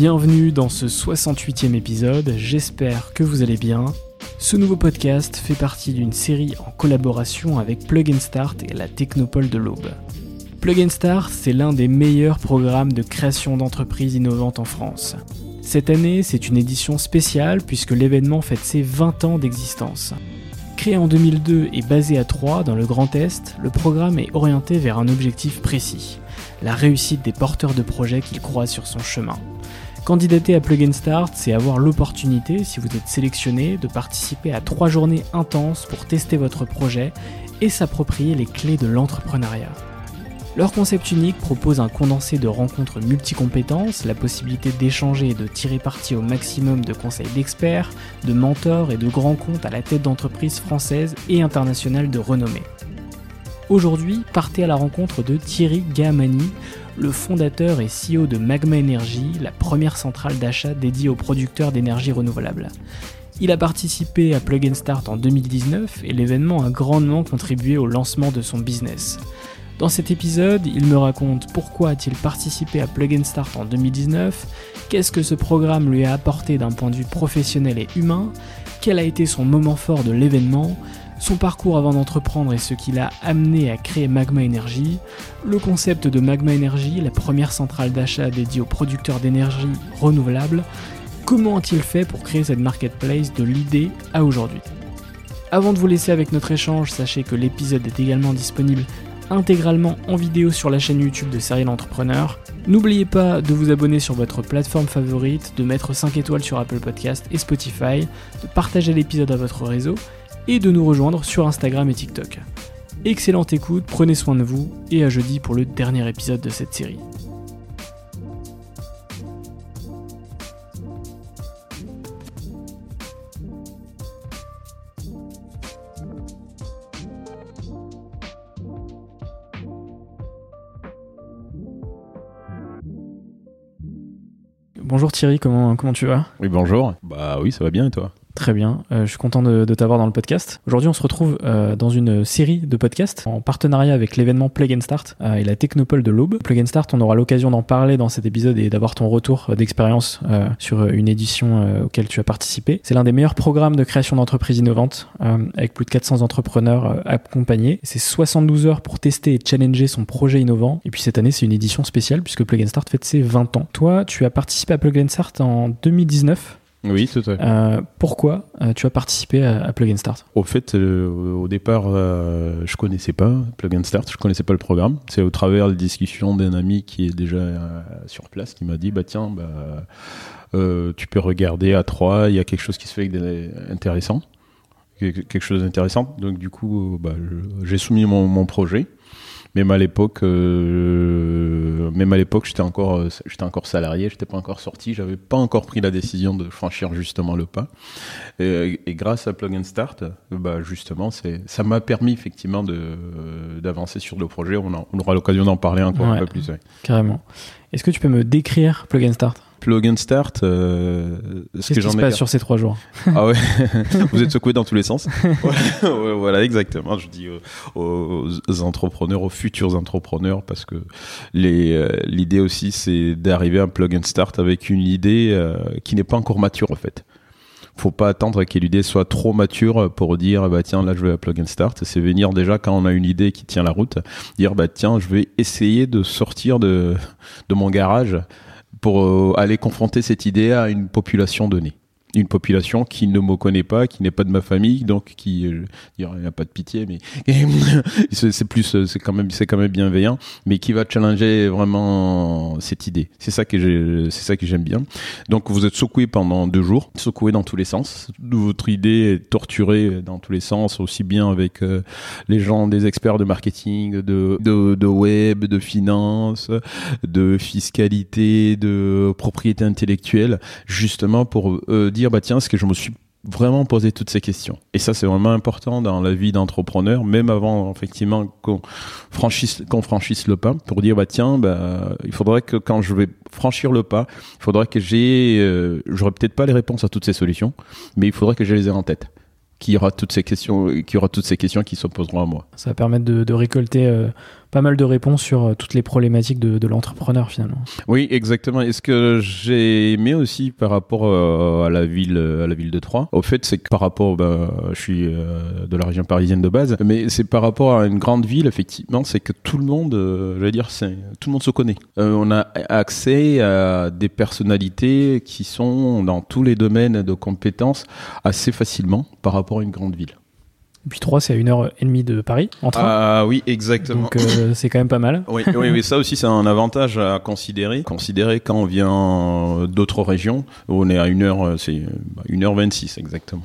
Bienvenue dans ce 68e épisode, j'espère que vous allez bien. Ce nouveau podcast fait partie d'une série en collaboration avec Plug and Start et la Technopole de l'Aube. Plug and Start, c'est l'un des meilleurs programmes de création d'entreprises innovantes en France. Cette année, c'est une édition spéciale puisque l'événement fête ses 20 ans d'existence. Créé en 2002 et basé à Troyes, dans le Grand Est, le programme est orienté vers un objectif précis, la réussite des porteurs de projets qu'il croise sur son chemin. Candidater à Plug Start, c'est avoir l'opportunité, si vous êtes sélectionné, de participer à trois journées intenses pour tester votre projet et s'approprier les clés de l'entrepreneuriat. Leur concept unique propose un condensé de rencontres multicompétences, la possibilité d'échanger et de tirer parti au maximum de conseils d'experts, de mentors et de grands comptes à la tête d'entreprises françaises et internationales de renommée. Aujourd'hui, partez à la rencontre de Thierry Gamani, le fondateur et CEO de Magma Energy, la première centrale d'achat dédiée aux producteurs d'énergie renouvelable. Il a participé à Plug and Start en 2019 et l'événement a grandement contribué au lancement de son business. Dans cet épisode, il me raconte pourquoi a-t-il participé à Plug and Start en 2019, qu'est-ce que ce programme lui a apporté d'un point de vue professionnel et humain, quel a été son moment fort de l'événement, son parcours avant d'entreprendre et ce qui l'a amené à créer Magma Energy, le concept de Magma Energy, la première centrale d'achat dédiée aux producteurs d'énergie renouvelable, comment a-t-il fait pour créer cette marketplace de l'idée à aujourd'hui? Avant de vous laisser avec notre échange, sachez que l'épisode est également disponible intégralement en vidéo sur la chaîne YouTube de Serial Entrepreneur. N'oubliez pas de vous abonner sur votre plateforme favorite, de mettre 5 étoiles sur Apple Podcast et Spotify, de partager l'épisode à votre réseau et de nous rejoindre sur Instagram et TikTok. Excellente écoute, prenez soin de vous et à jeudi pour le dernier épisode de cette série. Bonjour Thierry, comment, comment tu vas? Oui, bonjour. Bah oui, ça va bien et toi? Très bien, euh, je suis content de, de t'avoir dans le podcast. Aujourd'hui, on se retrouve euh, dans une série de podcasts en partenariat avec l'événement Plug and Start euh, et la Technopole de l'Aube. Plug and Start, on aura l'occasion d'en parler dans cet épisode et d'avoir ton retour d'expérience euh, sur une édition euh, auquel tu as participé. C'est l'un des meilleurs programmes de création d'entreprises innovantes avec plus de 400 entrepreneurs accompagnés. C'est 72 heures pour tester et challenger son projet innovant. Et puis cette année, c'est une édition spéciale puisque Plug and Start fête ses 20 ans. Toi, tu as participé à Plug and Start en 2019. Oui, tout à fait. Euh, pourquoi euh, tu as participé à, à Plug and Start? Au fait, euh, au départ, je connaissais pas Plug and Start, je connaissais pas le programme. C'est au travers des discussions d'un ami qui est déjà sur place qui m'a dit bah tiens, bah, tu peux regarder à 3 il y a quelque chose qui se fait avec des- intéressant, quelque chose d'intéressant. Donc du coup, bah, je- j'ai soumis mon, mon projet. Même à l'époque, euh, même à l'époque, j'étais encore, euh, j'étais encore salarié, j'étais pas encore sorti, j'avais pas encore pris la décision de franchir justement le pas. Et, grâce à Plug and Start, bah justement, c'est, ça m'a permis effectivement de d'avancer sur le projet. On, on aura l'occasion d'en parler encore un peu plus. Carrément. Est-ce que tu peux me décrire Plug and Start? Plug and Start, euh, ce que j'en ai. passe sur ces trois jours Ah ouais, vous êtes secoué dans tous les sens. voilà, exactement. Je dis aux, entrepreneurs, aux futurs entrepreneurs, parce que euh, l'idée aussi, c'est d'arriver à un Plug and Start avec une idée euh, qui n'est pas encore mature en fait faut pas attendre que l'idée soit trop mature pour dire bah tiens là je vais à plug and start c'est venir déjà quand on a une idée qui tient la route dire bah tiens je vais essayer de sortir de de mon garage pour euh, aller confronter cette idée à une population donnée une population qui ne me connaît pas, qui n'est pas de ma famille, donc qui, euh, il n'y a pas de pitié, mais c'est plus, euh, c'est quand même, c'est quand même bienveillant, mais qui va challenger vraiment cette idée. C'est ça que c'est ça que j'aime bien. Donc vous êtes secoué pendant deux jours, secoué dans tous les sens. Votre idée est torturée dans tous les sens, aussi bien avec euh, les gens, des experts de marketing, de, de, de web, de finance, de fiscalité, de propriété intellectuelle, justement pour euh, dire bah tiens, est-ce que je me suis vraiment posé toutes ces questions? Et ça, c'est vraiment important dans la vie d'entrepreneur, même avant effectivement qu'on franchisse, qu'on franchisse le pas, pour dire bah tiens, bah, il faudrait que quand je vais franchir le pas, il faudrait que j'ai, euh, j'aurais peut-être pas les réponses à toutes ces solutions, mais il faudrait que je les ai en tête qu'il y aura toutes ces questions, qu'il y aura toutes ces questions qui se poseront à moi. Ça va permettre de, récolter euh, pas mal de réponses sur euh, toutes les problématiques de, l'entrepreneur finalement. Oui, exactement. Et ce que j'ai aimé aussi par rapport euh, à la ville, à la ville de Troyes, au fait, c'est que par rapport, ben, je suis de la région parisienne de base, mais c'est par rapport à une grande ville, effectivement, c'est que tout le monde, je dire, c'est tout le monde se connaît. on a accès à des personnalités qui sont dans tous les domaines de compétences assez facilement par rapport pour une grande ville. Et puis 3, c'est à une heure et demie de Paris en train. Ah oui, exactement. Donc euh, c'est quand même pas mal. Oui, oui, oui, ça aussi c'est un avantage à considérer. Considérer quand on vient d'autres régions, on est à une heure, euh, c'est bah, une heure 26 exactement.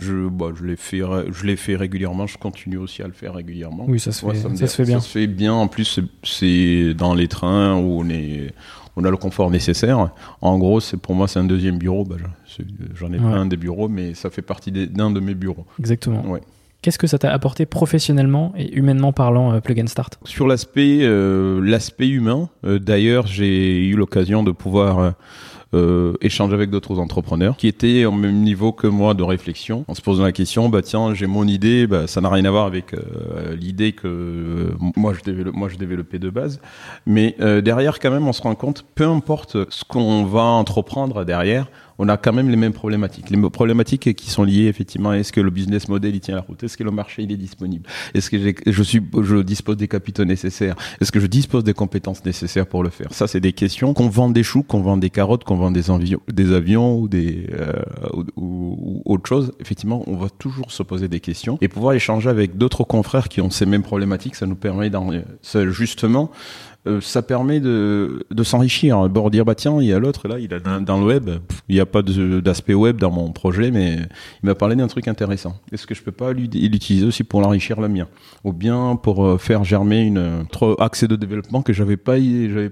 Je, bah, je l'ai fait, je l'ai fait régulièrement. Je continue aussi à le faire régulièrement. Oui, ça se fait, ça, se fait bien. Ça se fait bien. En plus, c'est dans les trains où on est on a le confort nécessaire. En gros, c'est pour moi, c'est un deuxième bureau. Bah, j'en ai pas un des bureaux, mais ça fait partie d'un de mes bureaux. Exactement. Qu'est-ce que ça t'a apporté professionnellement et humainement parlant, euh, Plug and Start? Sur l'aspect euh, l'aspect humain, euh, d'ailleurs, j'ai eu l'occasion de pouvoir euh, échanger avec d'autres entrepreneurs qui étaient au même niveau que moi de réflexion en se posant la question bah tiens j'ai mon idée bah, ça n'a rien à voir avec l'idée que moi je moi je développais de base. Mais derrière quand même on se rend compte peu importe ce qu'on va entreprendre derrière on a quand même les mêmes problématiques. Les problématiques qui sont liées effectivement est-ce que le business model il tient la route? Est-ce que le marché il est disponible? Est-ce que je suis je dispose des capitaux nécessaires? Est-ce que je dispose des compétences nécessaires pour le faire? Ça c'est des questions qu'on vend des choux, qu'on vend des carottes, qu'on vend des avions, des avions ou des euh, ou, autre chose. Effectivement, on va toujours se poser des questions et pouvoir échanger avec d'autres confrères qui ont ces mêmes problématiques, ça nous permet d'en justement euh, ça permet de, s'enrichir. Bon, dire, bah tiens, il y a l'autre, là, il a dans, le web, il n'y a pas d'aspect web dans mon projet, mais il m'a parlé d'un truc intéressant. Est-ce que je peux pas l'utiliser aussi pour l'enrichir le mien? Ou bien pour euh, faire germer une autre axe de développement que j'avais pas,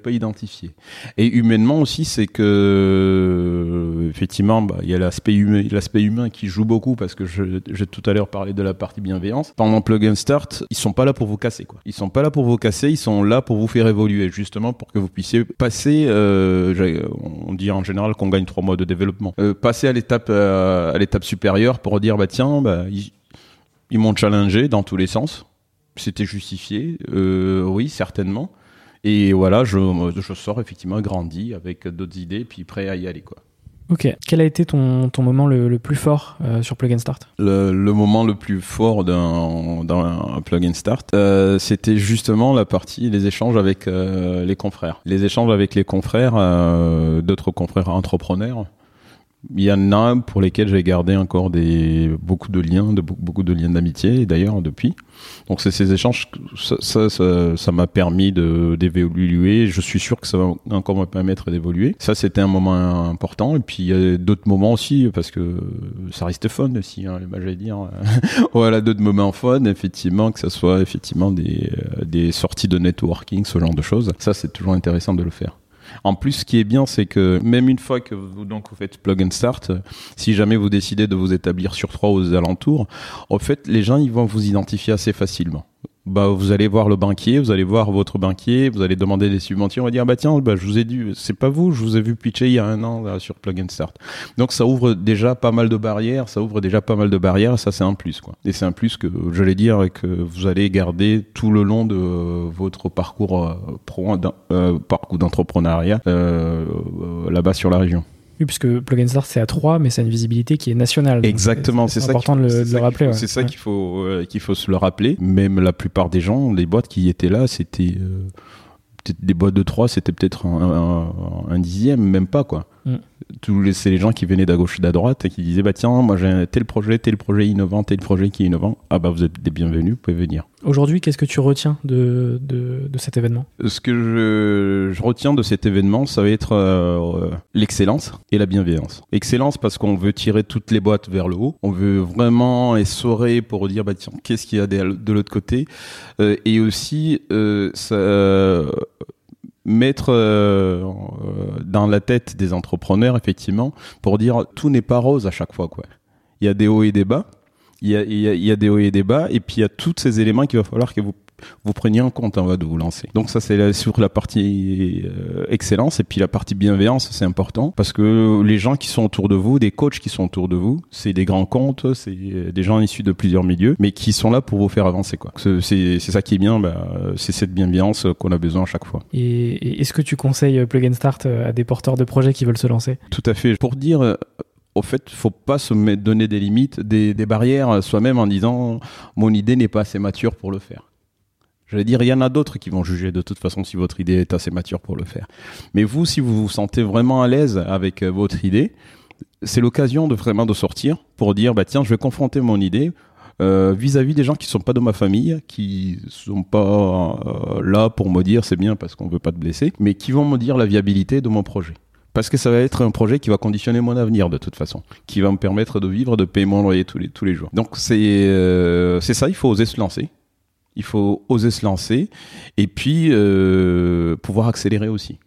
pas identifié. Et humainement aussi, c'est que, effectivement, bah, il y a l'aspect humain, l'aspect humain qui joue beaucoup parce que j'ai tout à l'heure parlé de la partie bienveillance. Pendant Plug and Start, ils sont pas là pour vous casser, quoi. Ils sont pas là pour vous casser, ils sont là pour vous faire évoluer justement pour que vous puissiez passer. Euh, on dit en général qu'on gagne trois mois de développement. Euh, passer à l'étape euh, à l'étape supérieure pour dire bah tiens, bah, ils, m'ont challengé dans tous les sens. C'était justifié, oui certainement. Et voilà, je, je sors effectivement grandi avec d'autres idées, puis prêt à y aller quoi. Ok. Quel a été ton, moment le, plus fort euh, sur Plug and Start? Le, moment le plus fort d'un, Plug Start, euh, c'était justement la partie les échanges avec euh, les confrères. Les échanges avec les confrères, d'autres confrères entrepreneurs Il y en a pour lesquels j'ai gardé encore des, beaucoup de liens, de, beaucoup de liens d'amitié, d'ailleurs, depuis. Donc, c'est ces échanges, ça, ça, ça, ça m'a permis d'évoluer. Je suis sûr que ça va encore me permettre d'évoluer. Ça, c'était un moment important. Et puis, il y a d'autres moments aussi, parce que ça reste fun aussi, hein, j'allais dire. voilà, d'autres moments fun, effectivement, que ça soit effectivement des, des sorties de networking, ce genre de choses. Ça, c'est toujours intéressant de le faire. En plus, ce qui est bien, c'est que même une fois que vous, donc, faites plug and start, si jamais vous décidez de vous établir sur trois aux alentours, en fait, les gens, ils vont vous identifier assez facilement bah vous allez voir le banquier, vous allez voir votre banquier, vous allez demander des subventions, on va dire bah tiens, bah je vous ai dit, c'est pas vous, je vous ai vu pitcher il y a un an sur Plug and Start. Donc ça ouvre déjà pas mal de barrières, ça ouvre déjà pas mal de barrières, ça c'est un plus quoi. Et c'est un plus que j'allais dire que vous allez garder tout le long de votre parcours euh, pro, euh, parcours d'entrepreneuriat euh, là-bas sur la région. Oui, puisque Plug and Start c'est à 3, mais c'est une visibilité qui est nationale. Exactement, c'est important de le, rappeler. C'est ça qu'il faut, qu'il faut se le rappeler. Même la plupart des gens, les boîtes qui étaient là, c'était euh, peut-être des boîtes de 3, c'était peut-être un, un, dixième, même pas quoi. Mm. Tous c'est les gens qui venaient d'à gauche et d'à droite et qui disaient bah tiens moi j'ai tel projet tel projet innovant tel projet qui est innovant. Ah bah vous êtes des bienvenus vous pouvez venir. Aujourd'hui qu'est-ce que tu retiens de, de, de cet événement? Ce que je, je, retiens de cet événement ça va être euh, l'excellence et la bienveillance. Excellence parce qu'on veut tirer toutes les boîtes vers le haut. On veut vraiment essorer pour dire bah tiens qu'est-ce qu'il y a de, l'autre côté? Euh, et aussi euh, ça mettre euh, dans la tête des entrepreneurs, effectivement, pour dire tout n'est pas rose à chaque fois. Quoi. Il y a des hauts et des bas. Il y, a, il, y a, des hauts et des bas. Et puis il y a tous ces éléments qu'il va falloir que vous vous preniez en compte avant de vous lancer. Donc ça c'est sur la partie euh, excellence et puis la partie bienveillance c'est important parce que les gens qui sont autour de vous, des coachs qui sont autour de vous, c'est des grands comptes, c'est des gens issus de plusieurs milieux, mais qui sont là pour vous faire avancer quoi. C'est ça qui est bien, bah, c'est cette bienveillance qu'on a besoin à chaque fois. Et, est-ce que tu conseilles Plug and Start à des porteurs de projets qui veulent se lancer? Tout à fait. Pour dire au fait, faut pas se mettre, donner des limites, des, des barrières soi-même en disant mon idée n'est pas assez mature pour le faire. J'allais dire, il y en a d'autres qui vont juger de toute façon si votre idée est assez mature pour le faire. Mais vous, si vous vous sentez vraiment à l'aise avec euh, votre idée, c'est l'occasion de vraiment de sortir pour dire, bah tiens, je vais confronter mon idée euh, vis-à-vis des gens qui sont pas de ma famille, qui sont pas euh, là pour me dire c'est bien parce qu'on veut pas te blesser, mais qui vont me dire la viabilité de mon projet. Parce que ça va être un projet qui va conditionner mon avenir de toute façon, qui va me permettre de vivre, de payer mon loyer tous les, tous les jours. Donc c'est c'est ça, il faut oser se lancer. Il faut oser se lancer et puis euh, pouvoir accélérer aussi.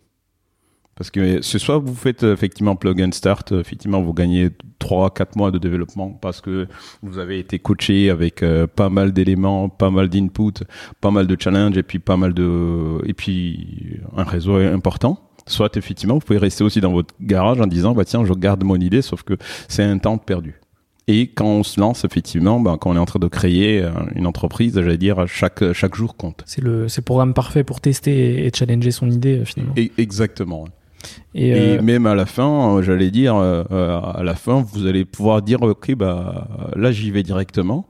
Parce que ce soit vous faites effectivement plug and start, effectivement vous gagnez 3 4 mois de développement parce que vous avez été coaché avec euh, pas mal d'éléments, pas mal d'input, pas mal de challenges et puis pas mal de et puis un réseau important. Soit effectivement vous pouvez rester aussi dans votre garage en disant bah tiens, je garde mon idée sauf que c'est un temps perdu. Et quand on se lance, effectivement, ben, quand on est en train de créer euh, une entreprise, j'allais dire, chaque, chaque jour compte. C'est le, le programme parfait pour tester et challenger son idée, euh, finalement. Et, exactement. Et, et, euh, même à la fin, j'allais dire, à la fin, vous allez pouvoir dire, OK, bah, là, j'y vais directement,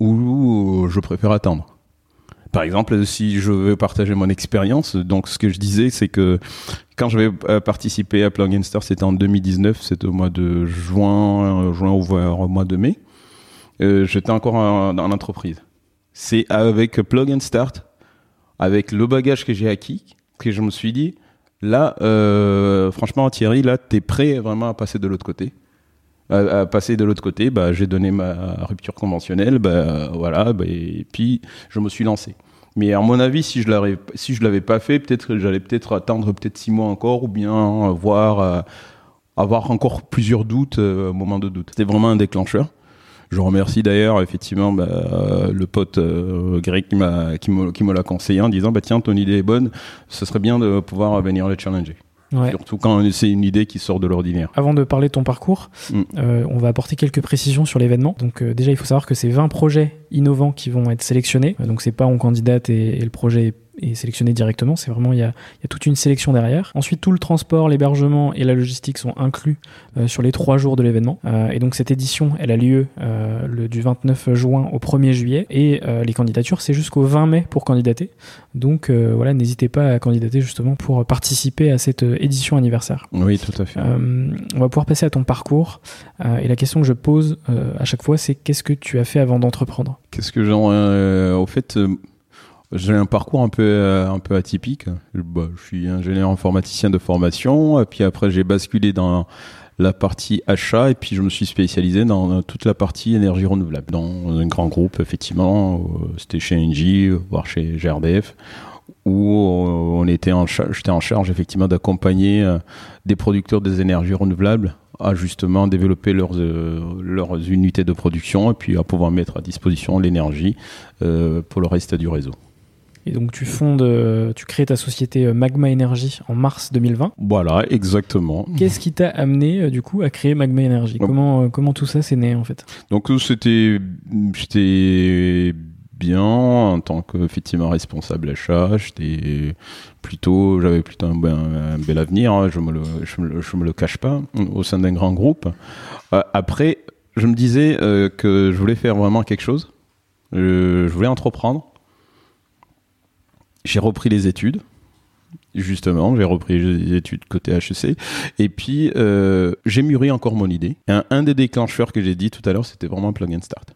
ou je préfère attendre. Par exemple, si je veux partager mon expérience, donc ce que je disais, c'est que quand je vais euh, participer à Plug Star, c'était en 2019, c'était au mois de juin, euh, juin ou au mois de mai. Euh, J'étais encore en, en entreprise. C'est avec Plug and Start, avec le bagage que j'ai acquis, que je me suis dit, là, franchement, Thierry, là, t'es prêt vraiment à passer de l'autre côté. À, passer de l'autre côté, bah, j'ai donné ma rupture conventionnelle, bah, voilà, bah, et puis je me suis lancé. Mais à mon avis, si je l'avais, si je l'avais pas fait, peut-être j'allais peut-être attendre peut-être six mois encore, ou bien voir, euh, avoir encore plusieurs doutes euh, au moment de doute. C'était vraiment un déclencheur. Je remercie d'ailleurs effectivement bah, euh, le pote euh, grec qui m'a me, qui me l'a conseillé en disant bah tiens ton idée est bonne, ce serait bien de pouvoir venir le challenger. Surtout quand c'est une idée qui sort de l'ordinaire. Avant de parler de ton parcours, mm. euh, on va apporter quelques précisions sur l'événement. Donc euh, déjà, il faut savoir que c'est 20 projets innovants qui vont être sélectionnés. Donc c'est pas on candidate et, le projet est, sélectionné directement. C'est vraiment, il y, a, toute une sélection derrière. Ensuite, tout le transport, l'hébergement et la logistique sont inclus sur les trois jours de l'événement. et donc, cette édition, elle a lieu le, du 29 juin au 1er juillet. Et les candidatures, c'est jusqu'au 20 mai pour candidater. Donc, voilà, n'hésitez pas à candidater justement pour participer à cette édition anniversaire. Oui, tout à fait. on va pouvoir passer à ton parcours. et la question que je pose à chaque fois, c'est qu'est-ce que tu as fait avant d'entreprendre? Qu'est-ce que j'ai euh, Au fait, euh, j'ai un parcours un peu euh, un peu atypique. Bah, je suis ingénieur informaticien de formation, puis après j'ai basculé dans la partie achat et puis je me suis spécialisé dans toute la partie énergie renouvelable dans un grand groupe effectivement c'était chez Engie voire chez GRDF où on était en j'étais en charge effectivement d'accompagner des producteurs des énergies renouvelables à justement développer leurs, euh, leurs unités de production et puis à pouvoir mettre à disposition l'énergie euh, pour le reste du réseau. Et donc tu fondes, euh, tu crées ta société Magma Energy en mars 2020. Voilà, exactement. Qu'est-ce qui t'a amené du coup à créer Magma Energy? Comment comment tout ça s'est né en fait? Donc c'était bien en tant qu'effectivement responsable achat. J'étais plutôt, j'avais plutôt un, bel avenir. Hein, je me je me le, cache pas au sein d'un grand groupe. Euh, après, je me disais euh, que je voulais faire vraiment quelque chose. je voulais entreprendre. J'ai repris les études. Justement, j'ai repris les études côté HEC. Et puis, euh, j'ai mûri encore mon idée. Un, un des déclencheurs que j'ai dit tout à l'heure, c'était vraiment plug and start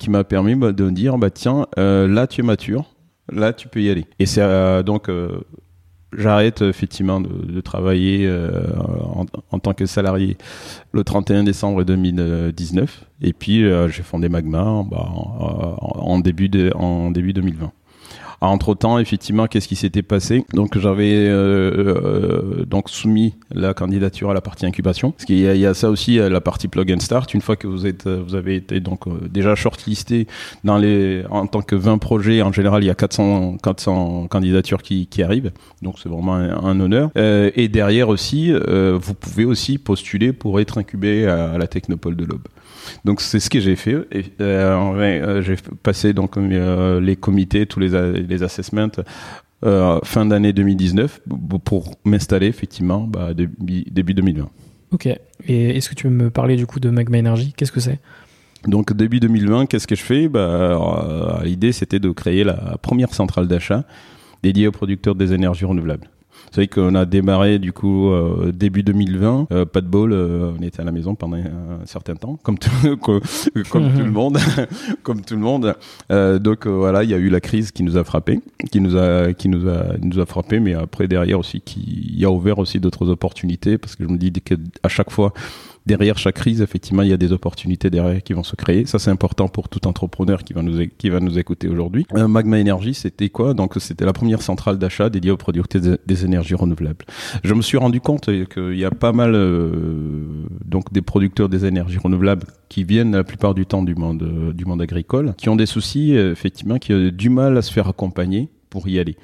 qui m'a permis bah, de me dire bah tiens euh, là tu es mature là tu peux y aller. Et c'est euh, donc euh, j'arrête effectivement de, travailler en, tant que salarié le 31 décembre 2019 et puis j'ai fondé Magma bah, en, début de, en début 2020 entre temps, effectivement, qu'est-ce qui s'était passé Donc j'avais euh, euh, donc soumis la candidature à la partie incubation. Parce qu'il y, y, a ça aussi, la partie plug and start. Une fois que vous êtes, vous avez été donc euh, déjà shortlisté dans les, en tant que 20 projets, en général, il y a 400, 400 candidatures qui, qui arrivent. Donc c'est vraiment un, honneur. Euh, et derrière aussi, euh, vous pouvez aussi postuler pour être incubé à, à la Technopole de l'Aube. Donc c'est ce que j'ai fait. Et, euh, euh, j'ai passé donc euh, les comités, tous les, les assessments fin d'année 2019 pour m'installer effectivement bah, début, début 2020. Ok. Et est-ce que tu peux me parler du coup de Magma Energy? Qu'est-ce que c'est? Donc début 2020, qu'est-ce que je fais? Bah, L'idée c'était de créer la première centrale d'achat dédiée aux producteurs des énergies renouvelables. C'est vrai qu'on a démarré du coup euh, début 2020, euh, pas de bol, euh, on était à la maison pendant un certain temps, comme tout, comme, tout le monde, comme tout le monde. donc voilà, il y a eu la crise qui nous a frappé, qui nous a, qui nous a, nous a frappé, mais après derrière aussi qui a ouvert aussi d'autres opportunités parce que je me dis qu'à chaque fois derrière chaque crise, effectivement, il y a des opportunités derrière qui vont se créer. Ça, c'est important pour tout entrepreneur qui va nous, qui va nous écouter aujourd'hui. Euh, Magma Energy, c'était quoi? Donc, c'était la première centrale d'achat dédiée aux producteurs des, énergies renouvelables. Je me suis rendu compte qu'il y a pas mal euh, donc des producteurs des énergies renouvelables qui viennent la plupart du temps du monde, euh, du monde agricole, qui ont des soucis, effectivement, qui ont du mal à se faire accompagner pour y aller.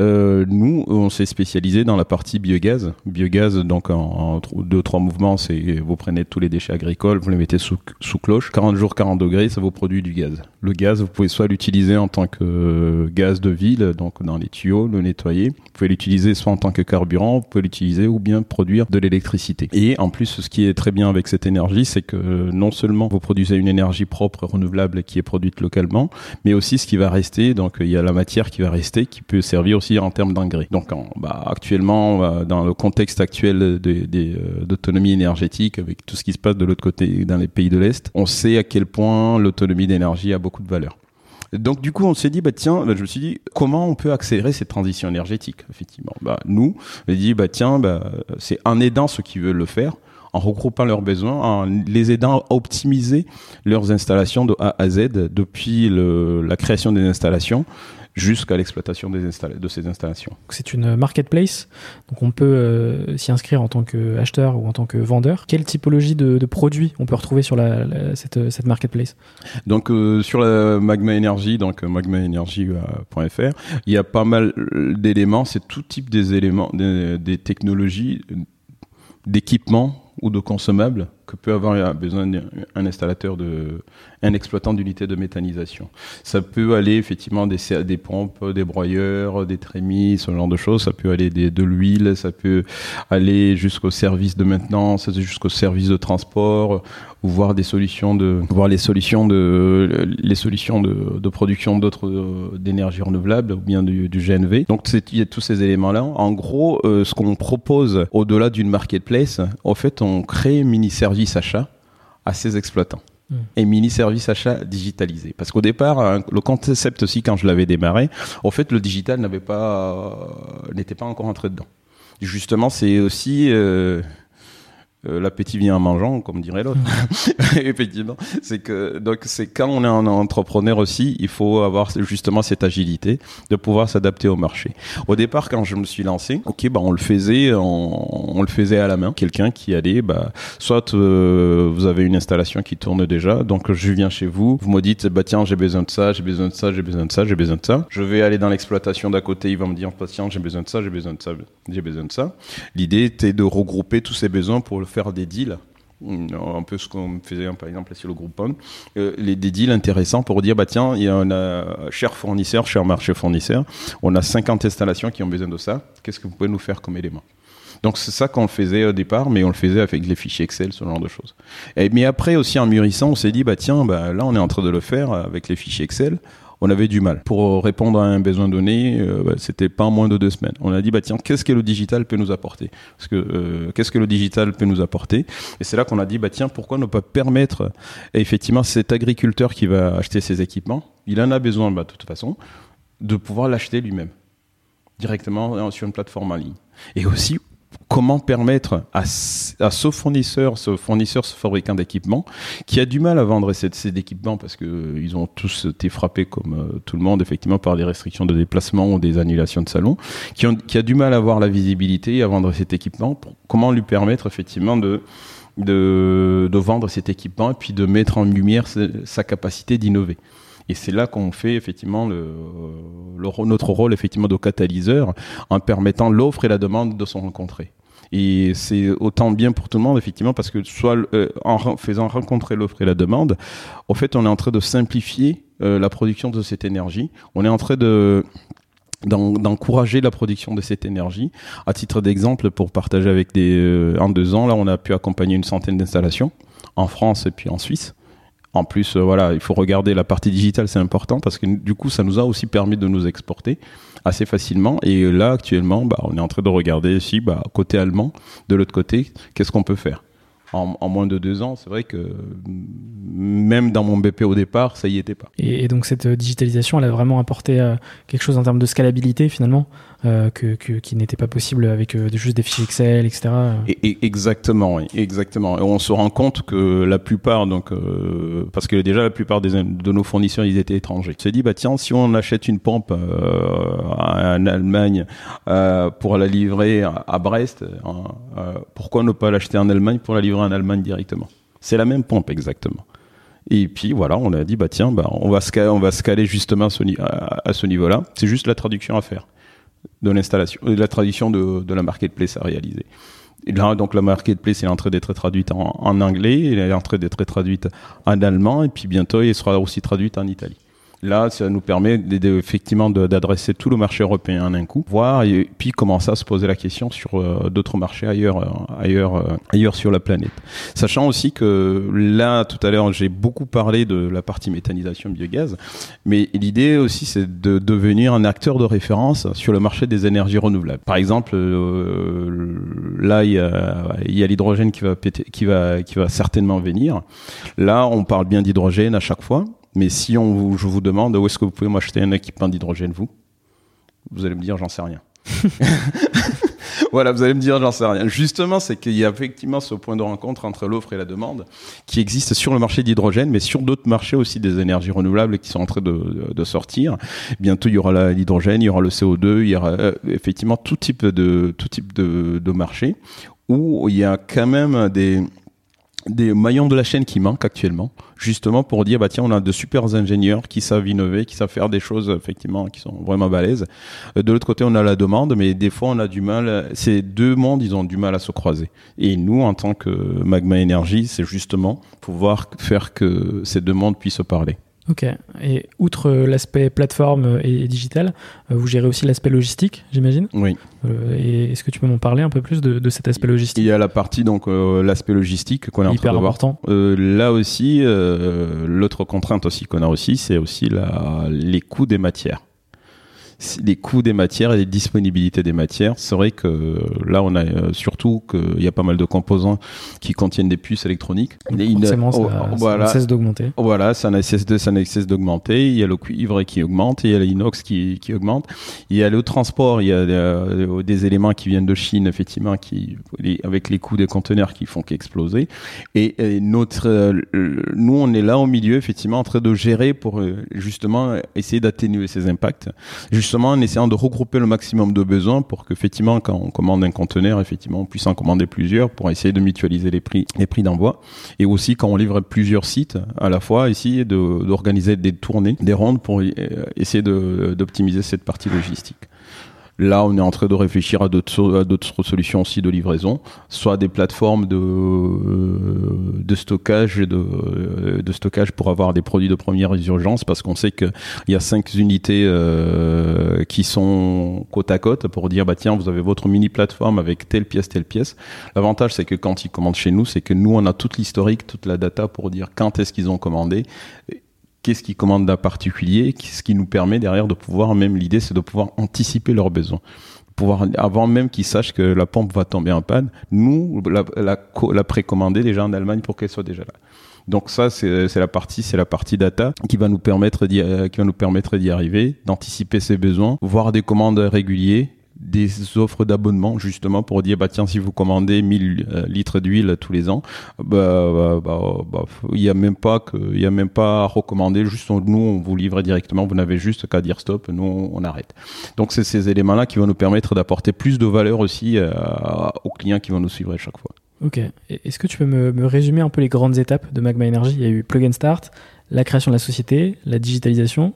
Euh, nous, on s'est spécialisé dans la partie biogaz. Biogaz, donc en, deux trois mouvements, c'est vous prenez tous les déchets agricoles, vous les mettez sous, sous cloche. 40 jours, 40 degrés, ça vous produit du gaz. Le gaz, vous pouvez soit l'utiliser en tant que euh, gaz de ville, donc dans les tuyaux, le nettoyer. Vous pouvez l'utiliser soit en tant que carburant, vous pouvez l'utiliser ou bien produire de l'électricité. Et en plus, ce qui est très bien avec cette énergie, c'est que non seulement vous produisez une énergie propre, renouvelable, qui est produite localement, mais aussi ce qui va rester, donc il y a la matière qui va rester, qui peut servir aussi en termes d'engrais. Donc bah, actuellement, euh, dans le contexte actuel euh, d'autonomie énergétique, avec tout ce qui se passe de l'autre côté dans les pays de l'Est, on sait à quel point l'autonomie d'énergie a beaucoup de valeur. Donc du coup, on s'est dit, bah tiens, bah, je me suis dit, comment on peut accélérer cette transition énergétique Effectivement, bah nous, on a dit, bah tiens, bah, c'est en aidant ceux qui veulent le faire, en regroupant leurs besoins, en les aidant à optimiser leurs installations de A à Z depuis la création des installations jusqu'à l'exploitation des de ces installations. C'est une marketplace, donc on peut euh, s'y inscrire en tant qu'acheteur ou en tant que vendeur. Quelle typologie de, produits on peut retrouver sur la, cette, cette, marketplace? Donc euh, sur la Magma Energy, donc euh, magmaenergy.fr, il y a pas mal d'éléments, c'est tout type des éléments, des, des technologies, d'équipements ou de consommables que peut avoir besoin un installateur de, un exploitant d'unité de méthanisation. Ça peut aller effectivement des, pompes, des broyeurs, des trémies, ce genre de choses. Ça peut aller de l'huile, ça peut aller jusqu'au service de maintenance, jusqu'au service de transport, ou voir des solutions de, voir les solutions de, les solutions de, de production d'autres d'énergie renouvelable ou bien du, du GNV. Donc il y a tous ces éléments-là. En gros, euh, ce qu'on propose au-delà d'une marketplace, en fait, on crée mini service achat à ces exploitants et mini service achat digitalisé. Parce qu'au départ, hein, le concept aussi, quand je l'avais démarré, en fait, le digital n'avait pas, euh, n'était pas encore entré dedans. Justement, c'est aussi euh, euh, l'appétit vient en mangeant, comme dirait l'autre. Effectivement, c'est que donc c'est quand on est un entrepreneur aussi, il faut avoir justement cette agilité de pouvoir s'adapter au marché. Au départ, quand je me suis lancé, ok, bah on le faisait, on, on le faisait à la main. Quelqu'un qui allait, bah soit euh, vous avez une installation qui tourne déjà, donc je viens chez vous, vous me dites bah tiens j'ai besoin de ça, j'ai besoin de ça, j'ai besoin de ça, j'ai besoin de ça. Je vais aller dans l'exploitation d'à côté, il va me dire tiens j'ai besoin de ça, j'ai besoin de ça, j'ai besoin de ça. L'idée était de regrouper tous ces besoins pour le faire des deals un peu ce qu'on faisait par exemple sur le groupe euh, des deals intéressants pour dire bah tiens il y a un euh, cher fournisseur cher marché fournisseur on a 50 installations qui ont besoin de ça qu'est-ce que vous pouvez nous faire comme élément? Donc c'est ça qu'on faisait au départ, mais on le faisait avec les fichiers Excel, ce genre de choses. Mais après aussi en mûrissant, on s'est dit bah tiens, bah là on est en train de le faire avec les fichiers Excel on avait du mal. Pour répondre à un besoin donné, euh, bah, c'était pas en moins de deux semaines. On a dit, bah tiens, qu'est-ce que le digital peut nous apporter? Euh, qu'est-ce que le digital peut nous apporter? Et c'est là qu'on a dit, bah tiens, pourquoi ne pas permettre effectivement cet agriculteur qui va acheter ses équipements, il en a besoin bah, de toute façon, de pouvoir l'acheter lui-même directement sur une plateforme en ligne. Et aussi comment permettre à, ce fournisseur, ce fournisseur, ce fabricant d'équipements, qui a du mal à vendre ces, ces équipements parce que euh, ont tous été frappés comme euh, tout le monde effectivement par des restrictions de déplacement ou des annulations de salon, qui, a du mal à avoir la visibilité à vendre cet équipement. comment lui permettre effectivement de vendre cet équipement et puis de mettre en lumière sa capacité d'innover. Et c'est là qu'on fait effectivement notre rôle effectivement de catalyseur en permettant l'offre et la demande de se rencontrer. Et c'est autant bien pour tout le monde, effectivement, parce que soit euh, en faisant rencontrer l'offre et la demande, en fait, on est en train de simplifier euh, la production de cette énergie. On est en train de d'encourager la production de cette énergie. À titre d'exemple, pour partager avec des euh, en deux ans, là, on a pu accompagner une centaine d'installations en France et puis en Suisse. En plus, voilà, il faut regarder la partie digitale, c'est important parce que du coup, ça nous a aussi permis de nous exporter assez facilement. Et là, actuellement, bah, on est en train de regarder ici, bah, côté allemand, de l'autre côté, qu'est-ce qu'on peut faire en, moins de deux ans, c'est vrai que même dans mon BP au départ, ça y était pas. Et, donc cette digitalisation, elle a vraiment apporté euh, quelque chose en termes de scalabilité finalement, euh, que, qui n'était pas possible avec euh, juste des fichiers Excel, etc. Et, exactement, exactement. Et on se rend compte que la plupart, donc parce que déjà la plupart de nos fournisseurs, ils étaient étrangers. On s'est dit bah tiens, si on achète une pompe en Allemagne pour la livrer à Brest, pourquoi ne pas l'acheter en Allemagne pour la livrer en Allemagne directement? C'est la même pompe exactement. Et puis voilà, on a dit bah tiens, bah on va se on va se caler justement à ce, niveau-là. C'est juste la traduction à faire de l'installation, euh, la traduction de, de la marketplace à réaliser. Et là, donc la marketplace est en train d'être traduite en, en anglais, elle est en train d'être traduite en allemand, et puis bientôt elle sera aussi traduite en Italie. Là, ça nous permet effectivement d'adresser tout le marché européen en un coup, voir et puis commencer à se poser la question sur euh, d'autres marchés ailleurs, euh, ailleurs, euh, ailleurs sur la planète. Sachant aussi que là, tout à l'heure, j'ai beaucoup parlé de la partie méthanisation biogaz, mais l'idée aussi, c'est de devenir un acteur de référence sur le marché des énergies renouvelables. Par exemple, là, il y a, l'hydrogène qui va, qui va, qui va certainement venir. Là, on parle bien d'hydrogène à chaque fois mais si on vous, je vous demande où est-ce que vous pouvez m'acheter un équipement d'hydrogène, vous, vous allez me dire j'en sais rien. voilà, vous allez me dire j'en sais rien. Justement, c'est qu'il y a effectivement ce point de rencontre entre l'offre et la demande qui existe sur le marché d'hydrogène, mais sur d'autres marchés aussi des énergies renouvelables qui sont en train de, de sortir. Bientôt, il y aura l'hydrogène, il y aura le CO2, il y aura euh, effectivement tout type de tout type de, de marché où il y a quand même des des maillons de la chaîne qui manquent actuellement, justement pour dire bah tiens on a de super ingénieurs qui savent innover, qui savent faire des choses effectivement qui sont vraiment balèzes. Euh, de l'autre côté on a la demande, mais des fois on a du mal. Ces deux mondes ils ont du mal à se croiser. Et nous en tant que Magma Energy, c'est justement pouvoir faire que ces deux mondes puissent se parler. Ok. Et outre l'aspect plateforme et digital, euh, vous gérez aussi l'aspect logistique, j'imagine? Oui. Euh, et est-ce que tu peux m'en parler un peu plus de, cet aspect logistique? Il y a la partie, donc, euh, l'aspect logistique qu'on est en train de important. là aussi, l'autre contrainte aussi qu'on a aussi, c'est aussi la, les coûts des matières les coûts des matières et les disponibilités des matières. C'est vrai que là, on a euh, surtout qu'il y a pas mal de composants qui contiennent des puces électroniques. forcément, ça, oh, voilà, cesse d'augmenter. Voilà, ça ne cesse d'augmenter. Il y a le cuivre qui augmente, il y a l'inox qui, qui augmente. Il y a le transport, il y a euh, des, éléments qui viennent de Chine, effectivement, qui, avec les coûts des conteneurs qui font qu'exploser. Et, et, notre, euh, nous, on est là au milieu, effectivement, en train de gérer pour justement essayer d'atténuer ces impacts justement en essayant de regrouper le maximum de besoins pour qu'effectivement, quand on commande un conteneur, effectivement, on puisse en commander plusieurs pour essayer de mutualiser les prix, les prix d'envoi. Et aussi, quand on livre plusieurs sites à la fois, essayer d'organiser des tournées, des rondes pour euh, essayer d'optimiser cette partie logistique. Là, on est en train de réfléchir à d'autres solutions aussi de livraison, soit des plateformes de, euh, stockage de, euh, de stockage pour avoir des produits de première urgence, parce qu'on sait qu'il y a cinq unités euh, qui sont côte à côte pour dire bah tiens, vous avez votre mini plateforme avec telle pièce, telle pièce. L'avantage, c'est que quand ils commandent chez nous, c'est que nous, on a toute l'historique, toute la data pour dire quand est-ce qu'ils ont commandé qu'est-ce qu'ils commandent d'un particulier, ce qui nous permet derrière de pouvoir, même l'idée c'est de pouvoir anticiper leurs besoins. Pouvoir, avant même qu'ils sachent que la pompe va tomber en panne, nous, la, la, précommander déjà en Allemagne pour qu'elle soit déjà là. Donc ça, c'est la partie, c'est la partie data qui va nous permettre d'y, qui va nous permettre d'y arriver, d'anticiper ses besoins, voir des commandes réguliers des offres d'abonnement justement pour dire bah tiens si vous commandez 1000 euh, litres d'huile tous les ans bah, bah, bah, il y a même pas il y a même pas à recommander. Juste nous on vous livre directement. Vous n'avez juste qu'à dire stop. Nous on arrête. Donc c'est ces éléments là qui vont nous permettre d'apporter plus de valeur aussi euh, aux clients qui vont nous suivre à chaque fois. Ok. Est-ce que tu peux me, me, résumer un peu les grandes étapes de Magma Energy? Il y a eu plug and start la création de la société la digitalisation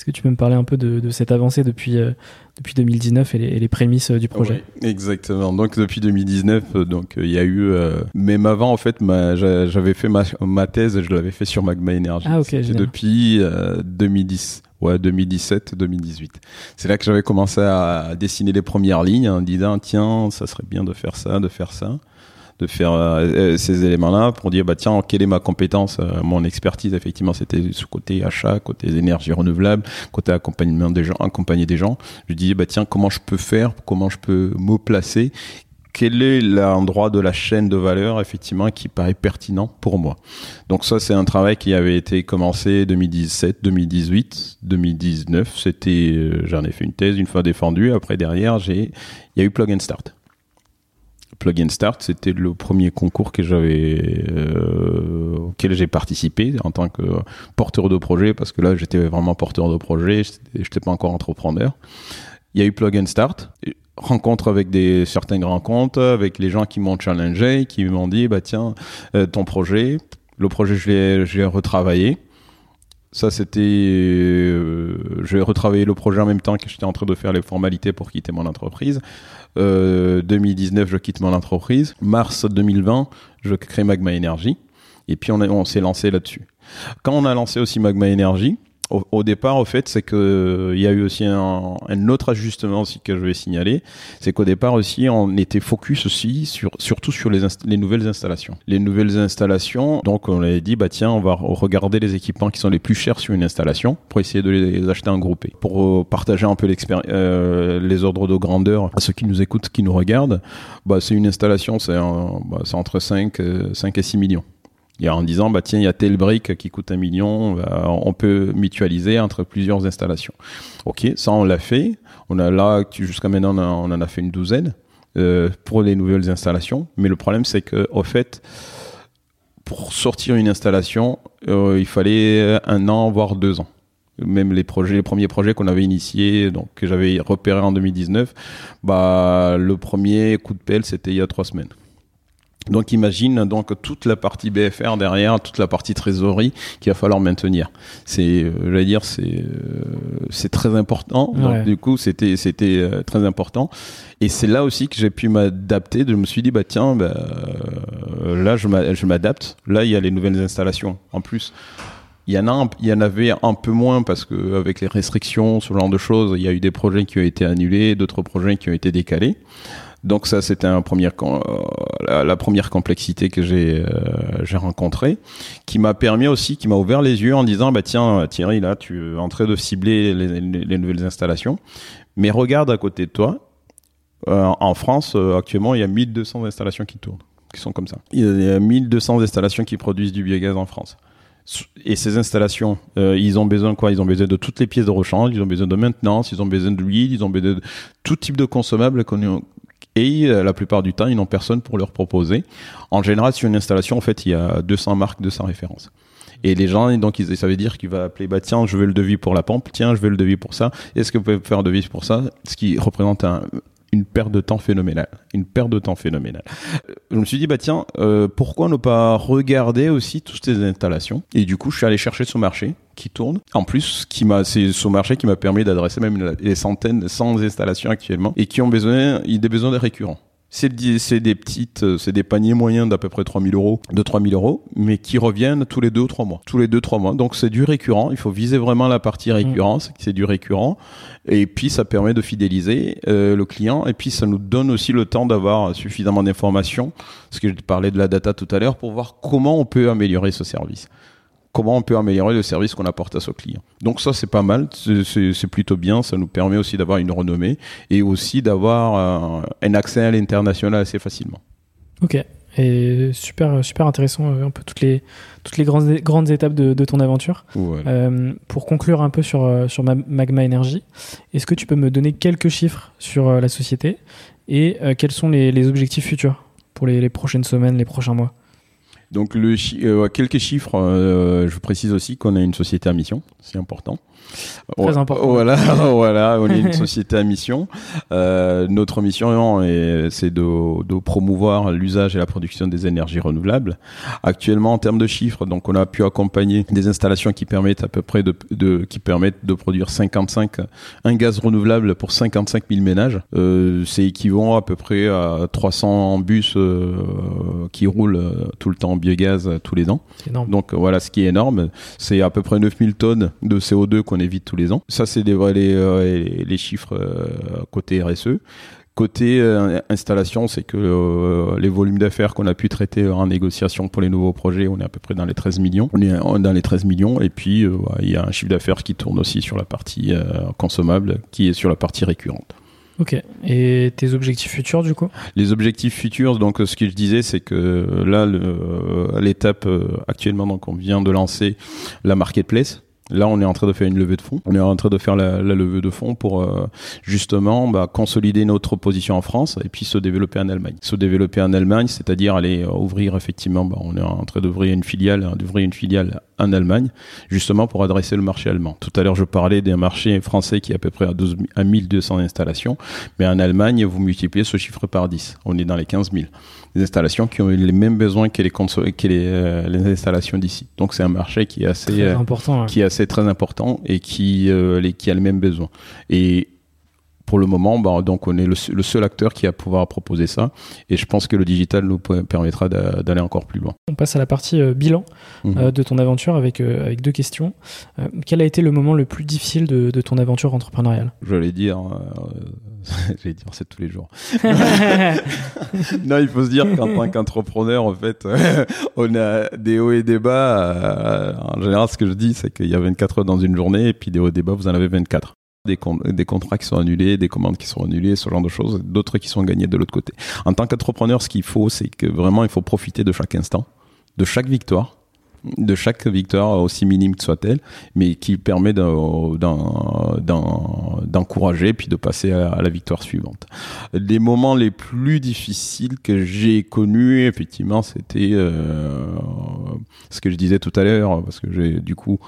est-ce que tu peux me parler un peu de, cette avancée depuis, euh, depuis 2019 et les, prémices euh, du projet? Exactement. Donc depuis 2019, euh, donc il y a eu même avant en fait, j'avais fait ma, ma, thèse, je l'avais fait sur Magma Energy. Ah ok. Depuis 2010. Ouais, 2017, 2018. C'est là que j'avais commencé à dessiner les premières lignes en disant tiens, ça serait bien de faire ça, de faire ça de faire euh, euh, ces éléments-là pour dire bah tiens quelle est ma compétence euh, mon expertise? Effectivement c'était ce côté achat côté énergie renouvelable côté accompagnement des gens accompagner des gens je disais bah tiens comment je peux faire? Comment je peux me placer? Quel est l'endroit de la chaîne de valeur effectivement qui paraît pertinent pour moi? Donc ça c'est un travail qui avait été commencé 2017, 2018, 2019. C'était j'en ai fait une thèse une fois défendue. Après derrière j'ai il y a eu Plug and Start. Plug and Start, c'était le premier concours que j'avais euh, auquel j'ai participé en tant que porteur de projet parce que là j'étais vraiment porteur de projet, je n'étais pas encore entrepreneur. Il y a eu Plug and Start, rencontre avec des certaines rencontres avec les gens qui m'ont challengé, qui m'ont dit bah tiens euh, ton projet, le projet je l'ai retravaillé. Ça, c'était. Euh, j'ai retravaillé le projet en même temps que j'étais en train de faire les formalités pour quitter mon entreprise. 2019, euh, je quitte mon entreprise. Mars 2020, je crée Magma Energy. Et puis on, on s'est lancé là-dessus. Quand on a lancé aussi Magma Energy, au, départ, au fait, c'est que il y a eu aussi un, un, autre ajustement aussi que je vais signaler, c'est qu'au départ aussi, on était focus aussi sur surtout sur les, les nouvelles installations. Les nouvelles installations, donc on avait dit bah tiens, on va regarder les équipements qui sont les plus chers sur une installation pour essayer de les acheter en groupé, pour euh, partager un peu euh, les ordres de grandeur à ceux qui nous écoutent, qui nous regardent. Bah c'est une installation, c'est bah, entre 5, 5 et 6 millions en disant bah tiens il y a tel brique qui coûte un million on peut mutualiser entre plusieurs installations. Ok ça on l'a fait. On a là jusqu'à maintenant on en a fait une douzaine euh, pour les nouvelles installations. Mais le problème c'est que au fait pour sortir une installation euh, il fallait un an voire deux ans. Même les projets, les premiers projets qu'on avait initiés, donc que j'avais repéré en 2019, bah le premier coup de pelle c'était il y a trois semaines. Donc imagine donc toute la partie BFR derrière, toute la partie trésorerie qu'il va falloir maintenir. C'est, euh, j'allais dire, c'est euh, c'est très important. Ouais. Donc du coup, c'était c'était euh, très important. Et c'est là aussi que j'ai pu m'adapter. Je me suis dit bah tiens, bah, là je m'a- je m'adapte. Là il y a les nouvelles installations. En plus, il y en a, il y en avait un peu moins parce que avec les restrictions, ce genre de choses, il y a eu des projets qui ont été annulés, d'autres projets qui ont été décalés. Donc ça, c'était un premier, euh, la, première complexité que j'ai euh, j'ai rencontrée, qui m'a permis aussi, qui m'a ouvert les yeux en disant, bah tiens Thierry, là, tu es en train de cibler les, les- les nouvelles installations, mais regarde à côté de toi. Euh, en France, actuellement, il y a 1200 installations qui tournent, qui sont comme ça. Il y a 1200 installations qui produisent du biogaz en France. Et ces installations, ils ont besoin de quoi? Ils ont besoin de toutes les pièces de rechange, ils ont besoin de maintenance, ils ont besoin de l'huile, ils ont besoin de tout type de consommables qu'on et euh, la plupart du temps, ils n'ont personne pour leur proposer. En général, sur une installation, en fait, il y a 200 marques, 200 références. Et les gens, donc, ils, ça veut dire qu'il va appeler, bah tiens, je veux le devis pour la pompe, tiens, je veux le devis pour ça. Est-ce que vous pouvez faire un devis pour ça? Ce qui représente un, une perte de temps phénoménale. Une perte de temps phénoménale. Euh, Je me suis dit, bah tiens, euh, pourquoi ne pas regarder aussi toutes ces installations Et du coup, je suis allé chercher ce marché qui tourne. En plus, qui m'a, c'est ce marché qui m'a permis d'adresser même les centaines, cent installations actuellement et qui ont besoin, des besoins récurrents. C'est des, c'est des petites, euh, c'est des paniers moyens d'à peu près 3000 euros, de 3000 euros, mais qui reviennent tous les deux ou trois mois. Tous les deux, trois mois. Donc c'est du récurrent. Il faut viser vraiment la partie récurrence, c'est du récurrent. Et puis ça permet de fidéliser euh, le client. Et puis ça nous donne aussi le temps d'avoir suffisamment d'informations. Parce que je parlais de la data tout à l'heure pour voir comment on peut améliorer ce service comment on peut améliorer le service qu'on apporte à ce client. Donc ça, c'est pas mal, c'est- plutôt bien, ça nous permet aussi d'avoir une renommée et aussi d'avoir euh, un accès à l'international assez facilement. Ok. Et super, super intéressant, euh, un peu toutes les, toutes les grandes, grandes étapes de, de ton aventure. Voilà. Euh, pour conclure un peu sur, sur ma- Magma Energy, est-ce que tu peux me donner quelques chiffres sur la société et euh, quels sont les, les objectifs futurs pour les, les prochaines semaines, les prochains mois? Donc le chi- euh, quelques chiffres, euh, je précise aussi qu'on est une société à mission, c'est important. Très important. Voilà, voilà, on est une société à mission. Euh, notre mission est- c'est de, de promouvoir l'usage et la production des énergies renouvelables. Actuellement, en termes de chiffres, donc on a pu accompagner des installations qui permettent à peu près de, de qui permettent de produire 55 un gaz renouvelable pour 55 000 ménages. Euh, c'est équivalent à peu près à 300 bus euh, qui roulent euh, tout le temps en biogaz euh, tous les ans. C'est énorme. Donc voilà, ce qui est énorme, c'est à peu près 9000 tonnes de CO2 qu'on évite tous les ans. Ça, c'est les, euh, les, chiffres euh, côté RSE. Côté euh, installation, c'est que euh, les volumes d'affaires qu'on a pu traiter en négociation pour les nouveaux projets, on est à peu près dans les 13 millions. On est dans les 13 millions. Et puis, euh, il y a un chiffre d'affaires qui tourne aussi sur la partie consommable, qui est sur la partie récurrente. Ok. Et tes objectifs futurs, du coup? Les objectifs futurs, donc ce que je disais, c'est que là, l'étape actuellement, donc on vient de lancer la marketplace. Là, on est en train de faire une levée de fonds. On est en train de faire la, levée de fonds pour euh, justement bah, consolider notre position en France et puis se développer en Allemagne. Se développer en Allemagne, c'est-à-dire aller euh, ouvrir effectivement. Bah, on est en train d'ouvrir une filiale, hein, d'ouvrir une filiale en Allemagne, justement pour adresser le marché allemand. Tout à l'heure, je parlais d'un marché français qui est à peu près à, 12 000 à 1200 installations, mais en Allemagne, vous multipliez ce chiffre par 10. On est dans les 15 000 des installations qui ont les mêmes besoins que les, que les, euh, les installations d'ici. Donc c'est un marché qui est assez Très euh, important. qui est assez très important et qui euh, les, qui a le même besoin. Et pour le moment, bah, donc on est le, se- le seul acteur qui va pouvoir proposer ça. Et je pense que le digital nous pe- permettra d'a- d'aller encore plus loin. On passe à la partie euh, bilan Mhm. euh, de ton aventure avec, euh, avec deux questions. Quel a été le moment le plus difficile de, de ton aventure entrepreneuriale? Je vais dire, euh, j'allais dire c'est tous les jours. non, il faut se dire qu'en tant qu'entrepreneur, en fait, on a des hauts et des bas. En général, ce que je dis, c'est qu'il y a 24 heures dans une journée, et puis des hauts et des bas, vous en avez 24. Des, des contrats qui sont annulés, des commandes qui sont annulées, ce genre de choses, d'autres qui sont gagnées de l'autre côté. En tant qu'entrepreneur, ce qu'il faut, c'est que vraiment, il faut profiter de chaque instant, de chaque victoire, de chaque victoire, aussi minime que soit-elle, mais qui permet d'en- d'en- d'en- d'encourager puis de passer à, à la victoire suivante. Les moments les plus difficiles que j'ai connus, effectivement, c'était euh, ce que je disais tout à l'heure, parce que j'ai du coup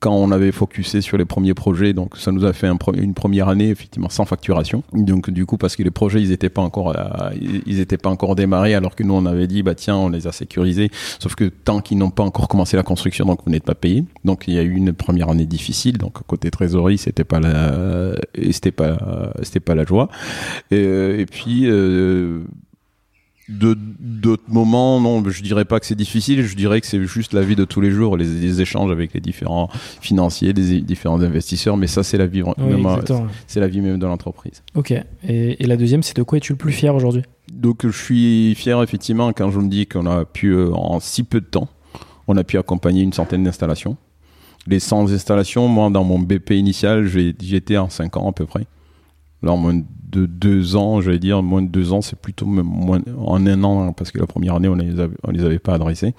quand on avait focusé sur les premiers projets, donc ça nous a fait une première année effectivement sans facturation. Donc du coup parce que les projets ils étaient pas encore ils étaient pas encore démarrés alors que nous on avait dit bah tiens on les a sécurisés. Sauf que tant qu'ils n'ont pas encore commencé la construction donc vous n'êtes pas payé. Donc il y a eu une première année difficile. Donc côté trésorerie c'était pas la c'était pas c'était pas la joie. Et, et puis euh, d'autres moments, non, je dirais pas que c'est difficile, je dirais que c'est juste la vie de tous les jours, les, échanges avec les différents financiers, les différents investisseurs, mais ça c'est la vie, c'est la vie même de l'entreprise. Ok. Et, la deuxième, c'est de quoi es-tu le plus fier aujourd'hui? Donc je suis fier effectivement quand je me dis qu'on a pu euh, en si peu de temps, on a pu accompagner une centaine d'installations. Les 100 installations, moi dans mon BP initial, j'y étais en 5 ans à peu près. Là, en moins de deux ans, j'allais dire, moins de deux ans, c'est plutôt moins, en un an, parce que la première année, on les les avait pas adressés.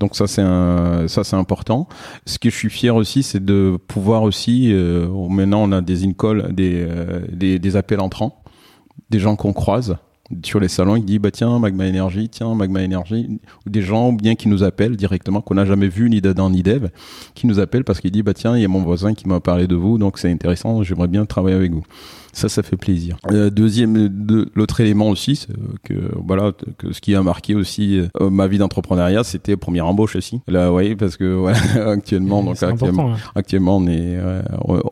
Donc ça, c'est important. Ce que je suis fier aussi, c'est de pouvoir aussi, euh, maintenant, on a des in des, euh, des, des appels entrants, des gens qu'on croise sur les salons, il dit bah tiens Magma Energy, tiens Magma Energy, ou des gens bien qui nous appellent directement qu'on n'a jamais vu ni d'Adam ni d'Eve, qui nous appellent parce qu'il dit bah tiens il y a mon voisin qui m'a parlé de vous donc c'est intéressant, j'aimerais bien travailler avec vous. Ça, ça fait plaisir. Euh, deuxième, l'autre élément aussi, c'est que voilà, que ce qui a marqué aussi euh, ma vie d'entrepreneuriat, c'était première embauche aussi. Là, oui, parce que actuellement, donc actuellement, hein. actuellement, on est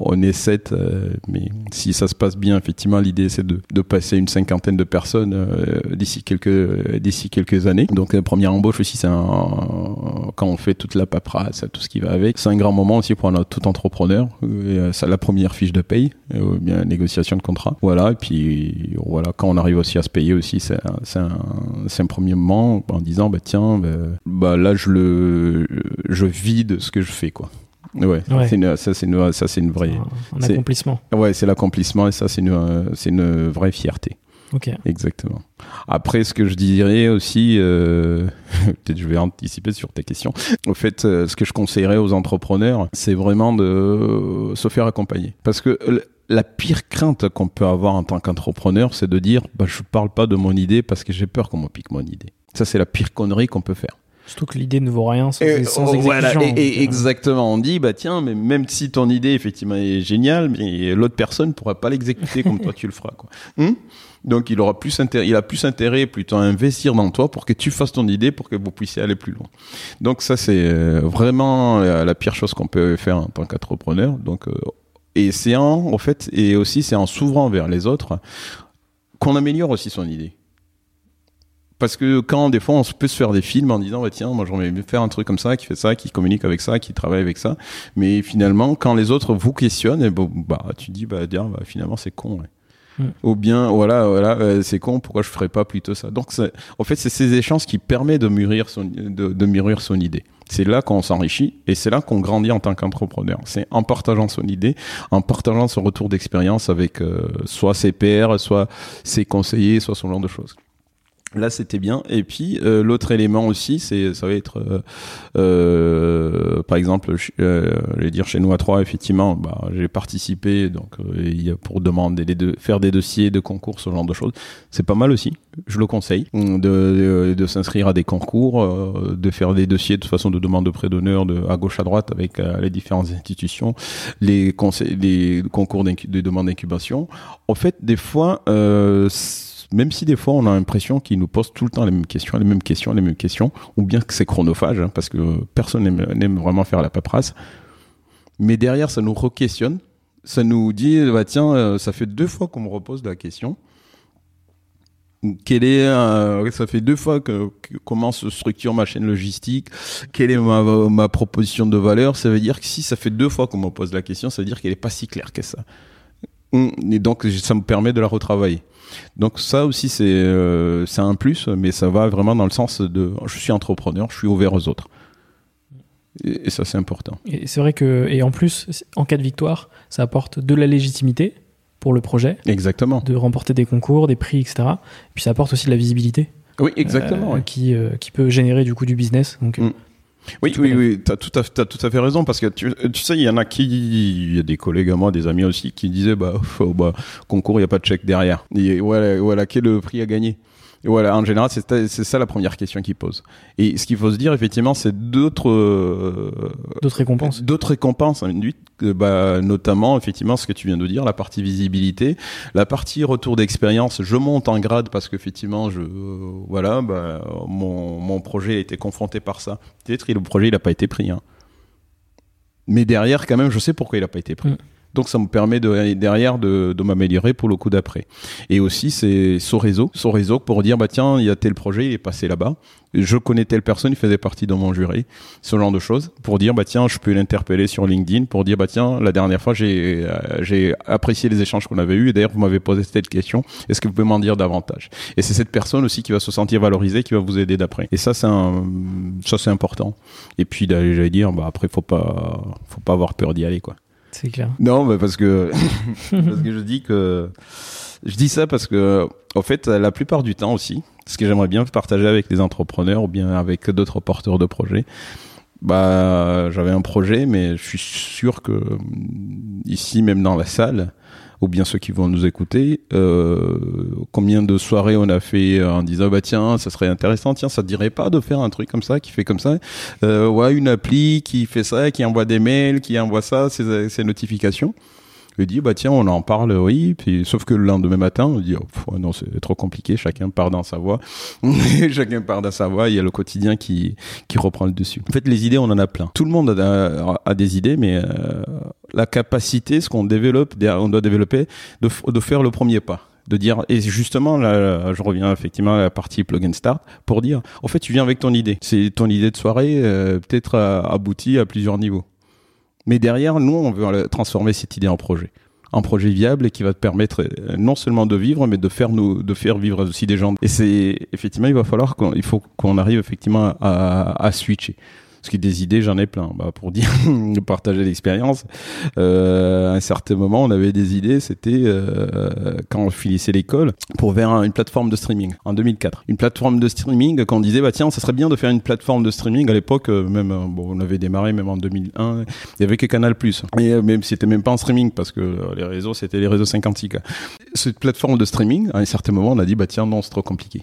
on est sept, euh, mais si ça se passe bien, effectivement, l'idée c'est de, de passer une cinquantaine de personnes d'ici quelques d'ici quelques années. Donc première embauche aussi, c'est un quand on fait toute la paperasse, tout ce qui va avec, c'est un grand moment aussi pour un tout entrepreneur. C'est la première fiche de paye, ou bien négociation de contrat. Voilà, et puis voilà, quand on arrive aussi à se payer aussi, c'est un, un, premier moment en disant, bah tiens, bah, bah, là je le, je vide ce que je fais, quoi. Ouais, Une, ça c'est une, ça c'est une vraie. Un, accomplissement. Ouais, c'est l'accomplissement et ça c'est une, c'est une vraie fierté. Ok. Exactement. Après, ce que je dirais aussi, euh, peut-être je vais anticiper sur tes questions. Au fait, euh, ce que je conseillerais aux entrepreneurs, c'est vraiment de se faire accompagner. Parce que la pire crainte qu'on peut avoir en tant qu'entrepreneur, c'est de dire bah, je parle pas de mon idée parce que j'ai peur qu'on me pique mon idée. Ça, c'est la pire connerie qu'on peut faire. Surtout que l'idée ne vaut rien sans, sans oh, et, exactement. On dit, bah tiens, mais même si ton idée effectivement est géniale, mais l'autre personne ne pourra pas l'exécuter comme toi tu le feras. Quoi. Hmm? Donc il aura plus intérêt, il a plus intérêt plutôt à investir dans toi pour que tu fasses ton idée pour que vous puissiez aller plus loin. Donc ça c'est euh, vraiment la, pire chose qu'on peut faire en tant qu'entrepreneur. Donc euh, et c'est en, en fait, et aussi c'est en s'ouvrant vers les autres qu'on améliore aussi son idée. Parce que quand des fois on peut se faire des films en disant bah, tiens moi j'aimerais faire un truc comme ça qui fait ça qui communique avec ça qui travaille avec ça mais finalement quand les autres vous questionnent et bah tu dis bah, dire, bah finalement c'est con mm. ou bien voilà voilà euh, c'est con pourquoi je ferais pas plutôt ça? Donc en fait c'est ces échanges qui permettent de mûrir son de, de mûrir son idée c'est là qu'on s'enrichit et c'est là qu'on grandit en tant qu'entrepreneur. C'est en partageant son idée, en partageant son retour d'expérience avec euh, soit ses pairs, soit ses conseillers, soit ce genre de choses. Là, c'était bien. Et puis euh, l'autre élément aussi, c'est ça va être, euh, euh par exemple, euh, je vais dire chez nous à trois, effectivement, bah, j'ai participé donc pour demander de faire des dossiers de concours, ce genre de choses. C'est pas mal aussi. Je le conseille de, de, de s'inscrire à des concours, de faire des dossiers de façon de demande de prêt d'honneur de à gauche à droite avec les différentes institutions, les conseils, les concours de demande d'incubation. En fait, des fois. Euh, même si des fois on a l'impression qu'ils nous posent tout le temps les mêmes questions, les mêmes questions, les mêmes questions, ou bien que c'est chronophage, hein, parce que personne n'aime vraiment faire la paperasse. Mais derrière, ça nous re-questionne. Ça nous dit, bah tiens, euh, ça fait deux fois qu'on me repose la question. Quelle est, euh, ça fait deux fois que, comment se structure ma chaîne logistique, quelle est ma, ma proposition de valeur? Ça veut dire que si ça fait deux fois qu'on me pose la question, ça veut dire qu'elle n'est pas si claire que ça. Et donc, ça me permet de la retravailler. Donc ça aussi c'est euh, c'est un plus, mais ça va vraiment dans le sens de je suis entrepreneur, je suis ouvert aux autres. Et, ça c'est important. Et c'est vrai que et en plus en cas de victoire, ça apporte de la légitimité pour le projet. Exactement. De remporter des concours, des prix, etc. Et puis ça apporte aussi de la visibilité. Oui, exactement. Euh, qui, euh, qui peut générer du coup du business. Donc, mm. Oui, oui, oui, tu as tout, à, as tout à fait raison parce que tu, tu sais, il y en a qui, il y a des collègues à moi, des amis aussi, qui disaient bah, bah concours, il n'y a pas de chèque derrière. Et voilà, voilà, quel est le prix à gagner voilà, en général, c'est ça la première question qu'ils posent. Et ce qu'il faut se dire, effectivement, c'est d'autres euh, d'autres récompenses. D'autres récompenses, hein, bah, notamment, effectivement, ce que tu viens de dire, la partie visibilité, la partie retour d'expérience. Je monte en grade parce qu'effectivement, je voilà, bah, mon, mon projet a été confronté par ça. Peut-être le projet il n'a pas été pris. Hein. Mais derrière, quand même, je sais pourquoi il n'a pas été pris. Mm. Donc ça me permet de, derrière de, de m'améliorer pour le coup d'après. Et aussi c'est son réseau, son réseau pour dire bah tiens il y a tel projet il est passé là-bas, je connais telle personne il faisait partie de mon jury, ce genre de choses pour dire bah tiens je peux l'interpeller sur LinkedIn pour dire bah tiens la dernière fois j'ai euh, j'ai apprécié les échanges qu'on avait eus. Et d'ailleurs vous m'avez posé cette question. Est-ce que vous pouvez m'en dire davantage? Et c'est cette personne aussi qui va se sentir valorisée qui va vous aider d'après. Et ça c'est un ça c'est important. Et puis j'allais dire bah après faut pas faut pas avoir peur d'y aller quoi Non, parce que parce que je dis que je dis ça parce que en fait la plupart du temps aussi, ce que j'aimerais bien partager avec les entrepreneurs ou bien avec d'autres porteurs de projets. Bah, j'avais un projet, mais je suis sûr que ici, même dans la salle, ou bien ceux qui vont nous écouter, euh, combien de soirées on a fait en disant bah tiens ça serait intéressant, tiens ça te dirait pas de faire un truc comme ça qui fait comme ça, euh, ouais une appli qui fait ça, qui envoie des mails, qui envoie ça, ces, ces notifications. Il dit bah tiens on en parle oui. Puis sauf que le lendemain matin on dit oh, non c'est trop compliqué chacun part dans sa voie. Chacun part dans sa voie il y a le quotidien qui qui reprend le dessus. En fait les idées on en a plein. Tout le monde a, a des idées mais euh, la capacité ce qu'on développe on doit développer de, de faire le premier pas. De dire et justement là je reviens effectivement à la partie plug start pour dire en fait tu viens avec ton idée. C'est ton idée de soirée euh, peut-être euh, aboutie à plusieurs niveaux mais derrière, nous, on veut transformer cette idée en projet. Un projet viable et qui va te permettre euh, non seulement de vivre, mais de faire nous, de faire vivre aussi des gens. Et c'est, effectivement, il va falloir qu'on, il faut qu'on arrive effectivement à, à switcher. Parce que des idées, j'en ai plein. Bah, pour dire, partager l'expérience. Euh, à un certain moment, on avait des idées. C'était euh, quand on finissait l'école pour faire une plateforme de streaming en 2004. Une plateforme de streaming. Quand on disait, bah tiens, ça serait bien de faire une plateforme de streaming. À l'époque, euh, même, euh, bon, on avait démarré même en 2001. Il y avait que Canal+. Et euh, même c'était même pas en streaming parce que les réseaux, c'était les réseaux 56. Cette plateforme de streaming, à un certain moment, on a dit, bah tiens, non, c'est trop compliqué.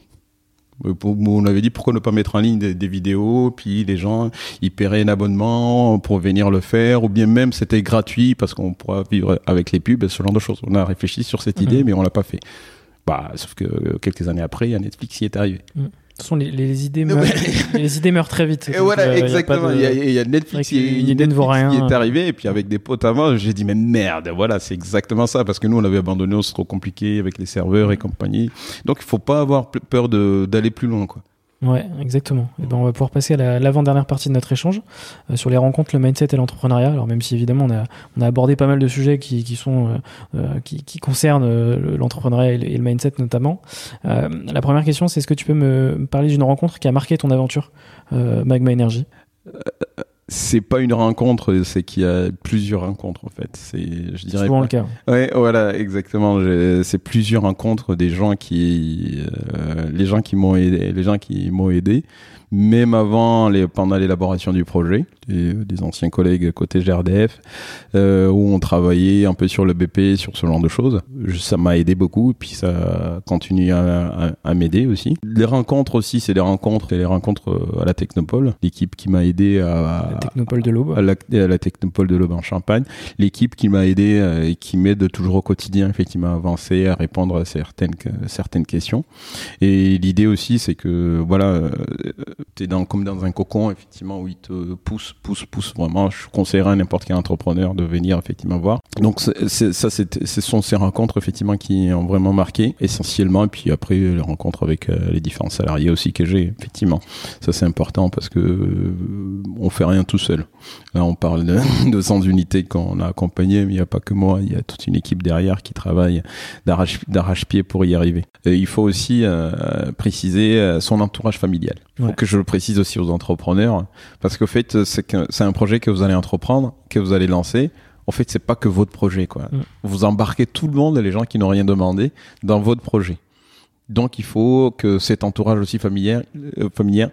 Euh, on avait dit pourquoi ne pas mettre en ligne des, vidéos, puis les gens ils paieraient un abonnement pour venir le faire, ou bien même c'était gratuit parce qu'on pourra vivre avec les pubs, ce genre de choses. On a réfléchi sur cette idée, mhm. mais on l'a pas fait. Bah, sauf que quelques années après, il y a Netflix qui est arrivé. Mhm. Toute façon, les, idées, meurent, les idées meurent très vite. Et voilà, exactement. Il y, a, Netflix, qui, une idée ne vaut rien. qui est arrivé, et puis avec des potes à moi, j'ai dit, mais merde, voilà, c'est exactement ça, parce que nous, on avait abandonné, c'est trop compliqué avec les serveurs et compagnie. Donc, il faut pas avoir peur d'aller plus loin, quoi. Ouais, exactement. Et ben, on va pouvoir passer à l'avant-dernière partie de notre échange euh, sur les rencontres, le mindset et l'entrepreneuriat. Alors même si évidemment on a, on a abordé pas mal de sujets qui, qui sont euh, euh qui, qui, concernent euh, l'entrepreneuriat et, le mindset notamment. la première question, c'est est-ce que tu peux me parler d'une rencontre qui a marqué ton aventure Magma Energy? C'est pas une rencontre, c'est qu'il y a plusieurs rencontres en fait. C'est, je dirais. Souvent le cas. Ouais, voilà, exactement. C'est plusieurs rencontres des gens qui, euh, les gens qui m'ont aidé, les gens qui m'ont aidé, même avant, les, pendant l'élaboration du projet, des, des, anciens collègues côté GRDF, euh, où on travaillait un peu sur le BP, sur ce genre de choses. Ça m'a aidé beaucoup, et puis ça continue à, à, m'aider aussi. Les rencontres aussi, c'est des rencontres, et les rencontres euh, à la Technopole, l'équipe qui m'a aidé à, la Technopole de l'Aube, à la, à la Technopole de l'Aube en Champagne, l'équipe qui m'a aidé euh, et qui m'aide toujours au quotidien, effectivement, à avancer, à répondre à certaines certaines questions. Et l'idée aussi, c'est que voilà euh, tu es dans, comme dans un cocon, effectivement, où il te pousse, pousse, pousse vraiment. Je conseillerais à n'importe quel entrepreneur de venir, effectivement, voir. Donc, ça, ce sont ces rencontres, effectivement, qui ont vraiment marqué, essentiellement. Et puis après, les rencontres avec euh, les différents salariés aussi que j'ai, effectivement. Ça, c'est important parce que euh, on fait rien tout seul. Là, on parle de, de 100 unités qu'on a accompagnées, mais il n'y a pas que moi. Il y a toute une équipe derrière qui travaille d'arrache-pied pour y arriver. Et il faut aussi euh, préciser son entourage familial. Il faut que je le précise aussi aux entrepreneurs, parce qu'au fait, c'est un projet que vous allez entreprendre, que vous allez lancer. En fait, c'est pas que votre projet, quoi. Mm. Vous embarquez tout le monde, les gens qui n'ont rien demandé, dans votre projet. Donc, il faut que cet entourage aussi familier, euh, familier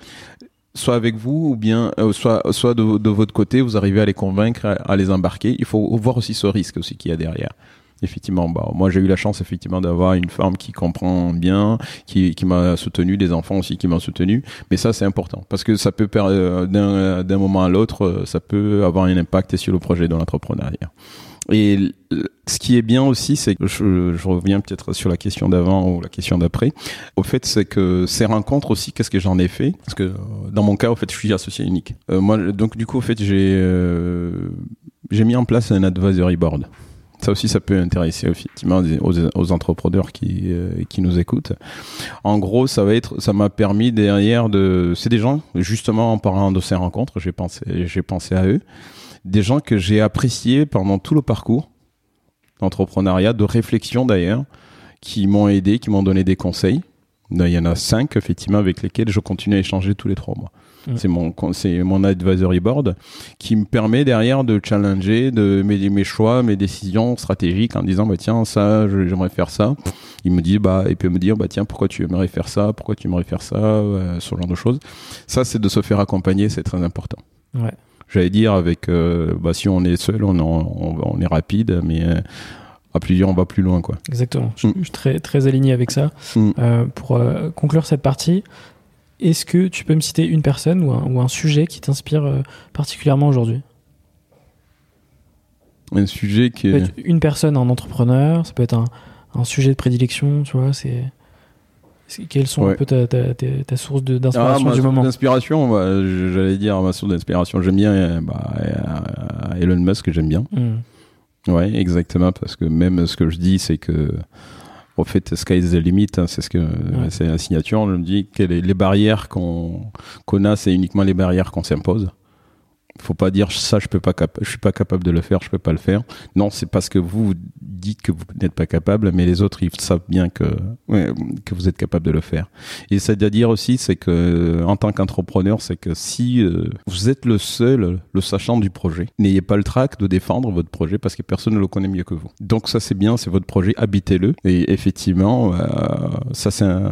soit avec vous ou bien euh, soit soit de, de, votre côté, vous arrivez à les convaincre, à, les embarquer. Il faut voir aussi ce risque aussi qu'il y a derrière. Effectivement, bah, moi j'ai eu la chance effectivement d'avoir une femme qui comprend bien, qui, qui m'a soutenu, des enfants aussi qui m'ont soutenu. Mais ça c'est important parce que ça peut euh, d'un, d'un moment à l'autre, euh, ça peut avoir un impact sur le projet de l'entrepreneuriat. Et ce qui est bien aussi, c'est que je, reviens peut-être sur la question d'avant ou la question d'après. Au fait, c'est que ces rencontres aussi, qu'est-ce que j'en ai fait? Parce que dans mon cas, au fait, je suis associé unique. Euh, moi, donc du coup, au fait, j'ai euh, j'ai mis en place un advisory board. Ça aussi, ça peut intéresser effectivement aux, aux entrepreneurs qui, euh, qui nous écoutent. En gros, ça va être, ça m'a permis derrière de, c'est des gens, justement, en parlant de ces rencontres, j'ai pensé, j'ai pensé à eux, des gens que j'ai appréciés pendant tout le parcours d'entrepreneuriat, de réflexion d'ailleurs, qui m'ont aidé, qui m'ont donné des conseils. Il y en a cinq, effectivement, avec lesquels je continue à échanger tous les trois mois. C'est mon, c'est mon advisory board qui me permet derrière de challenger, de mes, mes choix, mes décisions stratégiques en disant, bah, tiens, ça, j'aimerais faire ça. Il me dit, bah, il peut me dire, bah, tiens, pourquoi tu aimerais faire ça? Pourquoi tu aimerais faire ça? Euh, ce genre de choses. Ça, c'est de se faire accompagner, c'est très important. Ouais. J'allais dire avec, euh, bah, si on est seul, on, on, on est rapide, mais, euh, à plusieurs, on va plus loin, quoi. Exactement. Je, Mm. je suis très, très aligné avec ça. Mm. Euh, pour euh, conclure cette partie, est-ce que tu peux me citer une personne ou un, ou un sujet qui t'inspire euh, particulièrement aujourd'hui? Un sujet qui est... une personne, un entrepreneur, ça peut être un, un sujet de prédilection, tu vois, c'est... Quelles sont un peu ta, ta, ta, ta source Ah, d'inspiration ma du source moment? d'inspiration, bah, j'allais dire ma source d'inspiration. J'aime bien bah, Elon Musk, j'aime bien. Hmm. Ouais, exactement, parce que même ce que je dis, c'est que, au fait, sky is the limit, hein, c'est ce que, c'est la signature. Je me dis que les, les barrières qu'on qu'on a, c'est uniquement les barrières qu'on s'impose. Faut pas dire ça, je peux pas, je suis pas capable de le faire, je peux pas le faire. Non, c'est parce que vous dites que vous n'êtes pas capable, mais les autres ils savent bien que que vous êtes capable de le faire. Et c'est à dire aussi, c'est que en tant qu'entrepreneur, c'est que si euh, vous êtes le seul, le sachant du projet, n'ayez pas le trac de défendre votre projet parce que personne ne le connaît mieux que vous. Donc ça c'est bien, c'est votre projet, habitez-le. Et effectivement, euh, ça c'est euh,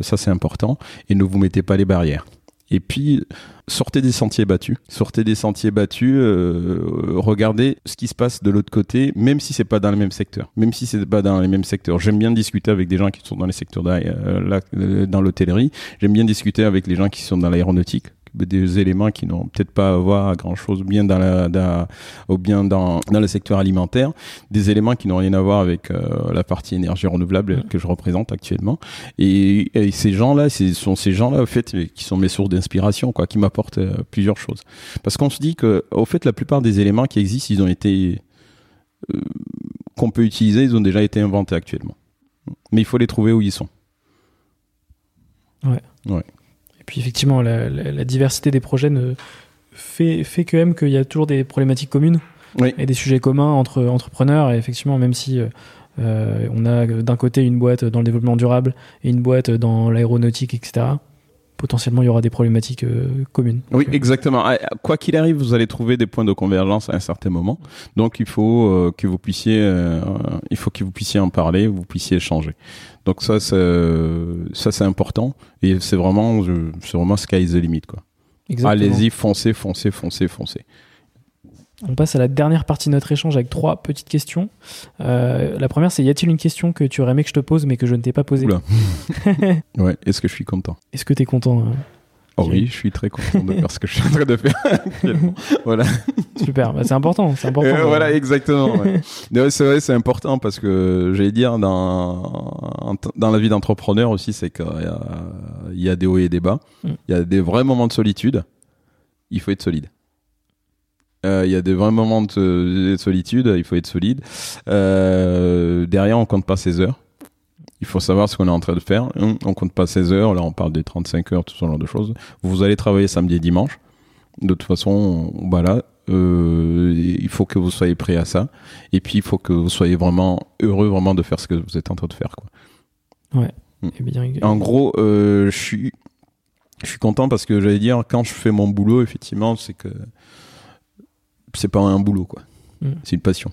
ça c'est important. Et ne vous mettez pas les barrières. Et puis, sortez des sentiers battus. Sortez des sentiers battus. euh, regardez ce qui se passe de l'autre côté, même si c'est pas dans le même secteur. Même si c'est pas dans les mêmes secteurs. J'aime bien discuter avec des gens qui sont dans les secteurs euh, là, euh, dans l'hôtellerie. J'aime bien discuter avec les gens qui sont dans l'aéronautique des éléments qui n'ont peut-être pas à voir à grand chose bien dans la dans, ou bien dans, dans le secteur alimentaire des éléments qui n'ont rien à voir avec euh, la partie énergie renouvelable Mm. que je représente actuellement et, et ces gens-là, ce sont ces gens-là, au fait, qui sont mes sources d'inspiration, quoi, qui m'apportent euh, plusieurs choses. Parce qu'on se dit que, au fait, la plupart des éléments qui existent, ils ont été, euh, qu'on peut utiliser, ils ont déjà été inventés actuellement. Mais il faut les trouver où ils sont. Et puis effectivement, la, la- la diversité des projets ne fait, fait quand même qu'il y a toujours des problématiques communes Oui. et des sujets communs entre entrepreneurs. Et effectivement, même si euh, euh, on a euh, d'un côté une boîte dans le développement durable et une boîte dans l'aéronautique, etc., potentiellement il y aura des problématiques euh, communes. Oui, Donc, exactement. Ah, Quoi qu'il arrive, vous allez trouver des points de convergence à un certain moment. Donc, il faut euh, que vous puissiez, euh, il faut que vous puissiez en parler, vous puissiez échanger. Donc ça, c'est, ça c'est important et c'est vraiment, c'est vraiment sky is the limit quoi. Allez-y, foncez, foncez, foncez, foncez. On passe à la dernière partie de notre échange avec trois petites questions. Euh, la première, c'est y a-t-il une question que tu aurais aimé que je te pose mais que je ne t'ai pas posée Oula. Ouais. Est-ce que je suis content? Est-ce que tu es content hein? Oh oui, je suis très content de faire ce que je suis en train de faire actuellement. Voilà. Super, Bah, c'est important, c'est important. Euh, voilà, exactement. ouais. C'est vrai, c'est important parce que j'allais dire dans dans la vie d'entrepreneur aussi, c'est qu'il y a, il y a des hauts et des bas. Mm. Il y a des vrais moments de solitude. Il faut être solide. Euh, Il y a des vrais moments de, de solitude. Il faut être solide. Euh, derrière, on compte pas ses heures. Il faut savoir ce qu'on est en train de faire. On compte pas ses heures. Là, on parle des 35 heures, tout ce genre de choses. Vous allez travailler samedi et dimanche. De toute façon, voilà. Euh, il faut que vous soyez prêt à ça. Et puis, il faut que vous soyez vraiment heureux vraiment de faire ce que vous êtes en train de faire. Quoi. Eh bien, En gros, euh, je suis, je suis content parce que j'allais dire quand je fais mon boulot, effectivement, c'est que c'est pas un boulot, quoi. Mm. C'est une passion.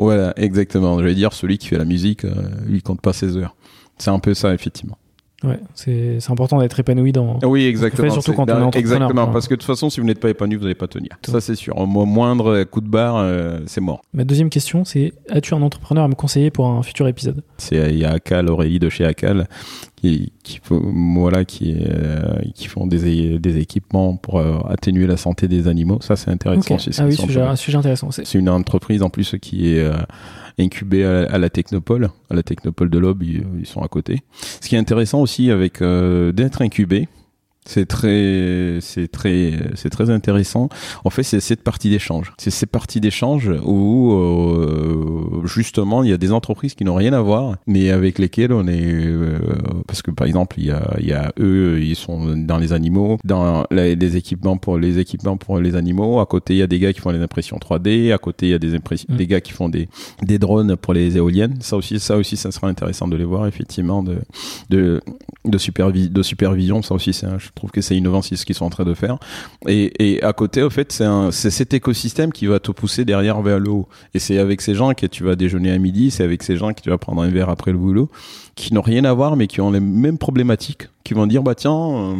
Voilà, exactement. J'allais dire celui qui fait la musique, euh, lui il compte pas ses heures. C'est un peu ça, effectivement. Ouais, c'est important d'être épanoui dans. Oui, exactement. surtout quand on est entrepreneur. Exactement, parce que de toute façon, si vous n'êtes pas épanoui, vous n'allez pas tenir. Ça, c'est sûr. Au moindre coup de barre, euh, c'est mort. Ma deuxième question, c'est as-tu un entrepreneur à me conseiller pour un futur épisode? C'est il y a Akal, Aurélie de chez Akal, qui, qui voilà, qui, euh, qui font des, des équipements pour euh, atténuer la santé des animaux. Ça, c'est intéressant. Okay. Ah oui, sujet, un sujet intéressant. C'est une entreprise en plus qui est incubés à, la Technopole, à la Technopole de l'Aube, ils, sont à côté. Ce qui est intéressant aussi avec euh, d'être incubé, c'est très, c'est très, c'est très intéressant. En fait, c'est cette partie d'échange. C'est ces parties d'échange où euh, justement il y a des entreprises qui n'ont rien à voir, mais avec lesquelles on est, euh, parce que par exemple il y a, il y a eux, ils sont dans les animaux, dans les équipements pour les équipements pour les animaux. À côté, il y a des gars qui font les impressions 3D. À côté, il y a des impressions, mm. des gars qui font des, des drones pour les éoliennes. Ça aussi, ça aussi, ça sera intéressant de les voir effectivement de, de, de, supervi de supervision. Ça aussi, c'est un je trouve que c'est innovant ce qu'ils sont en train de faire. Et, et à côté, au fait, c'est cet écosystème qui va te pousser derrière vers le haut. Et c'est avec ces gens que tu vas déjeuner à midi, c'est avec ces gens que tu vas prendre un verre après le boulot, qui n'ont rien à voir, mais qui ont les mêmes problématiques, qui vont dire, bah tiens, euh,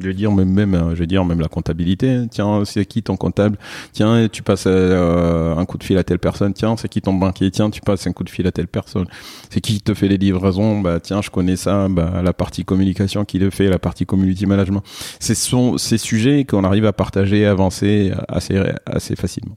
je vais dire même, même je vais dire même la comptabilité tiens c'est qui ton comptable? Tiens tu passes euh, un coup de fil à telle personne. Tiens c'est qui ton banquier? Tiens tu passes un coup de fil à telle personne. C'est qui te fait les livraisons? Bah tiens je connais ça. Bah la partie communication qui le fait la partie community management. Ce sont ces sujets qu'on arrive à partager avancer assez assez facilement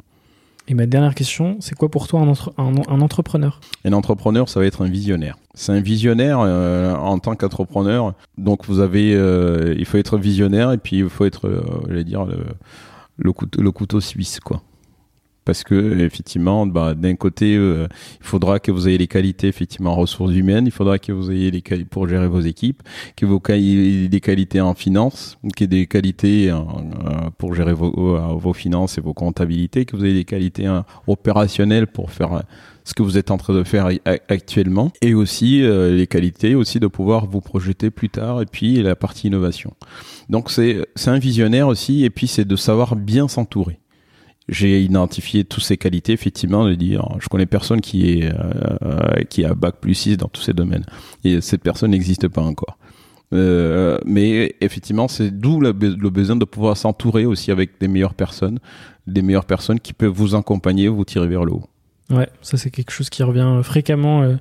et ma dernière question, c'est quoi pour toi un, entrepreneur? Un entrepreneur, ça va être un visionnaire. C'est un visionnaire euh, en tant qu'entrepreneur. Donc vous avez, euh, il faut être visionnaire et puis il faut être, euh, j'allais dire le, le, couteau, le couteau suisse, quoi parce que effectivement, bah, d'un côté, euh, il faudra que vous ayez les qualités effectivement en ressources humaines, il faudra que vous ayez les qualités pour gérer vos équipes, que vous ayez des qualités en finance, ait des qualités euh, pour gérer vos, euh, vos, finances et vos comptabilités, que vous ayez des qualités opérationnelles pour faire ce que vous êtes en train de faire actuellement et aussi les qualités aussi de pouvoir vous projeter plus tard et puis la partie innovation. Donc c'est un visionnaire aussi et puis c'est de savoir bien s'entourer j'ai identifié toutes ces qualités, effectivement, de dire, je connais personne qui est, euh, qui a bac plus 6 dans tous ces domaines. Et cette personne n'existe pas encore. Euh, mais effectivement, c'est d'où le, besoin de pouvoir s'entourer aussi avec des meilleures personnes, des meilleures personnes qui peuvent vous accompagner, vous tirer vers le haut. Ouais, ça c'est quelque chose qui revient fréquemment euh,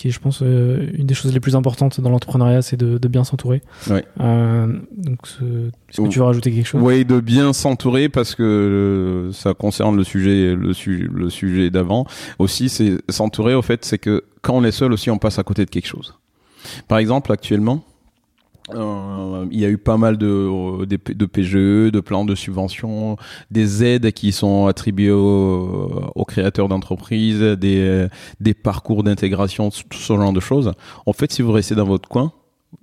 qui est, je pense, euh, une des choses les plus importantes dans l'entrepreneuriat, c'est de, bien s'entourer. Ouais. Euh, donc, est-ce que tu veux rajouter quelque chose? Oui, de bien s'entourer parce que euh, ça concerne le sujet, le, le sujet d'avant. Aussi, c'est s'entourer. Au fait, c'est que quand on est seul aussi, on passe à côté de quelque chose. Par exemple, actuellement, euh, il y a eu pas mal de, de, PGE, de plans de subvention, des aides qui sont attribuées aux, aux créateurs d'entreprises, des, des parcours d'intégration, tout ce genre de choses. En fait, si vous restez dans votre coin,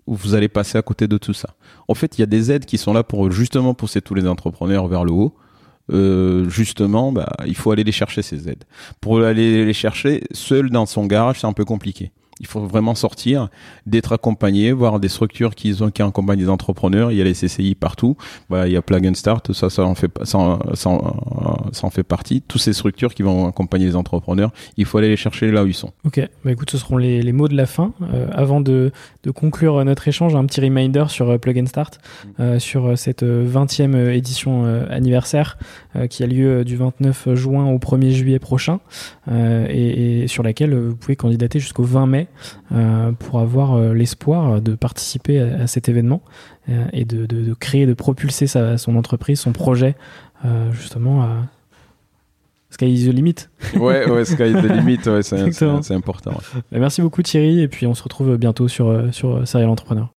vous allez passer à côté de tout ça. En fait, il y a des aides qui sont là pour justement pousser tous les entrepreneurs vers le haut. Euh, justement, bah, il faut aller les chercher ces aides. Pour aller les chercher seul dans son garage, c'est un peu compliqué. Il faut vraiment sortir, d'être accompagné, voir des structures qui, ont, qui accompagnent des entrepreneurs. Il y a les CCI partout. Il y a Plug and Start, ça, ça en fait, ça, ça, ça en fait partie. Toutes ces structures qui vont accompagner les entrepreneurs, il faut aller les chercher là où ils sont. Ok, bah écoute, ce seront les, les mots de la fin. Euh, avant de, de, conclure notre échange, un petit reminder sur euh, Plug and Start, mm. euh, sur cette 20e édition anniversaire qui a lieu du 29 juin au 1er juillet prochain et, et sur laquelle vous pouvez candidater jusqu'au 20 mai euh, pour avoir euh, l'espoir de participer à, cet événement euh, et de, créer, de propulser sa, son entreprise, son projet, justement à Sky is the limit. ouais, ouais, Sky is the limit, ouais, c'est important. Bah, merci beaucoup Thierry, et puis on se retrouve bientôt sur, sur Serial Entrepreneur.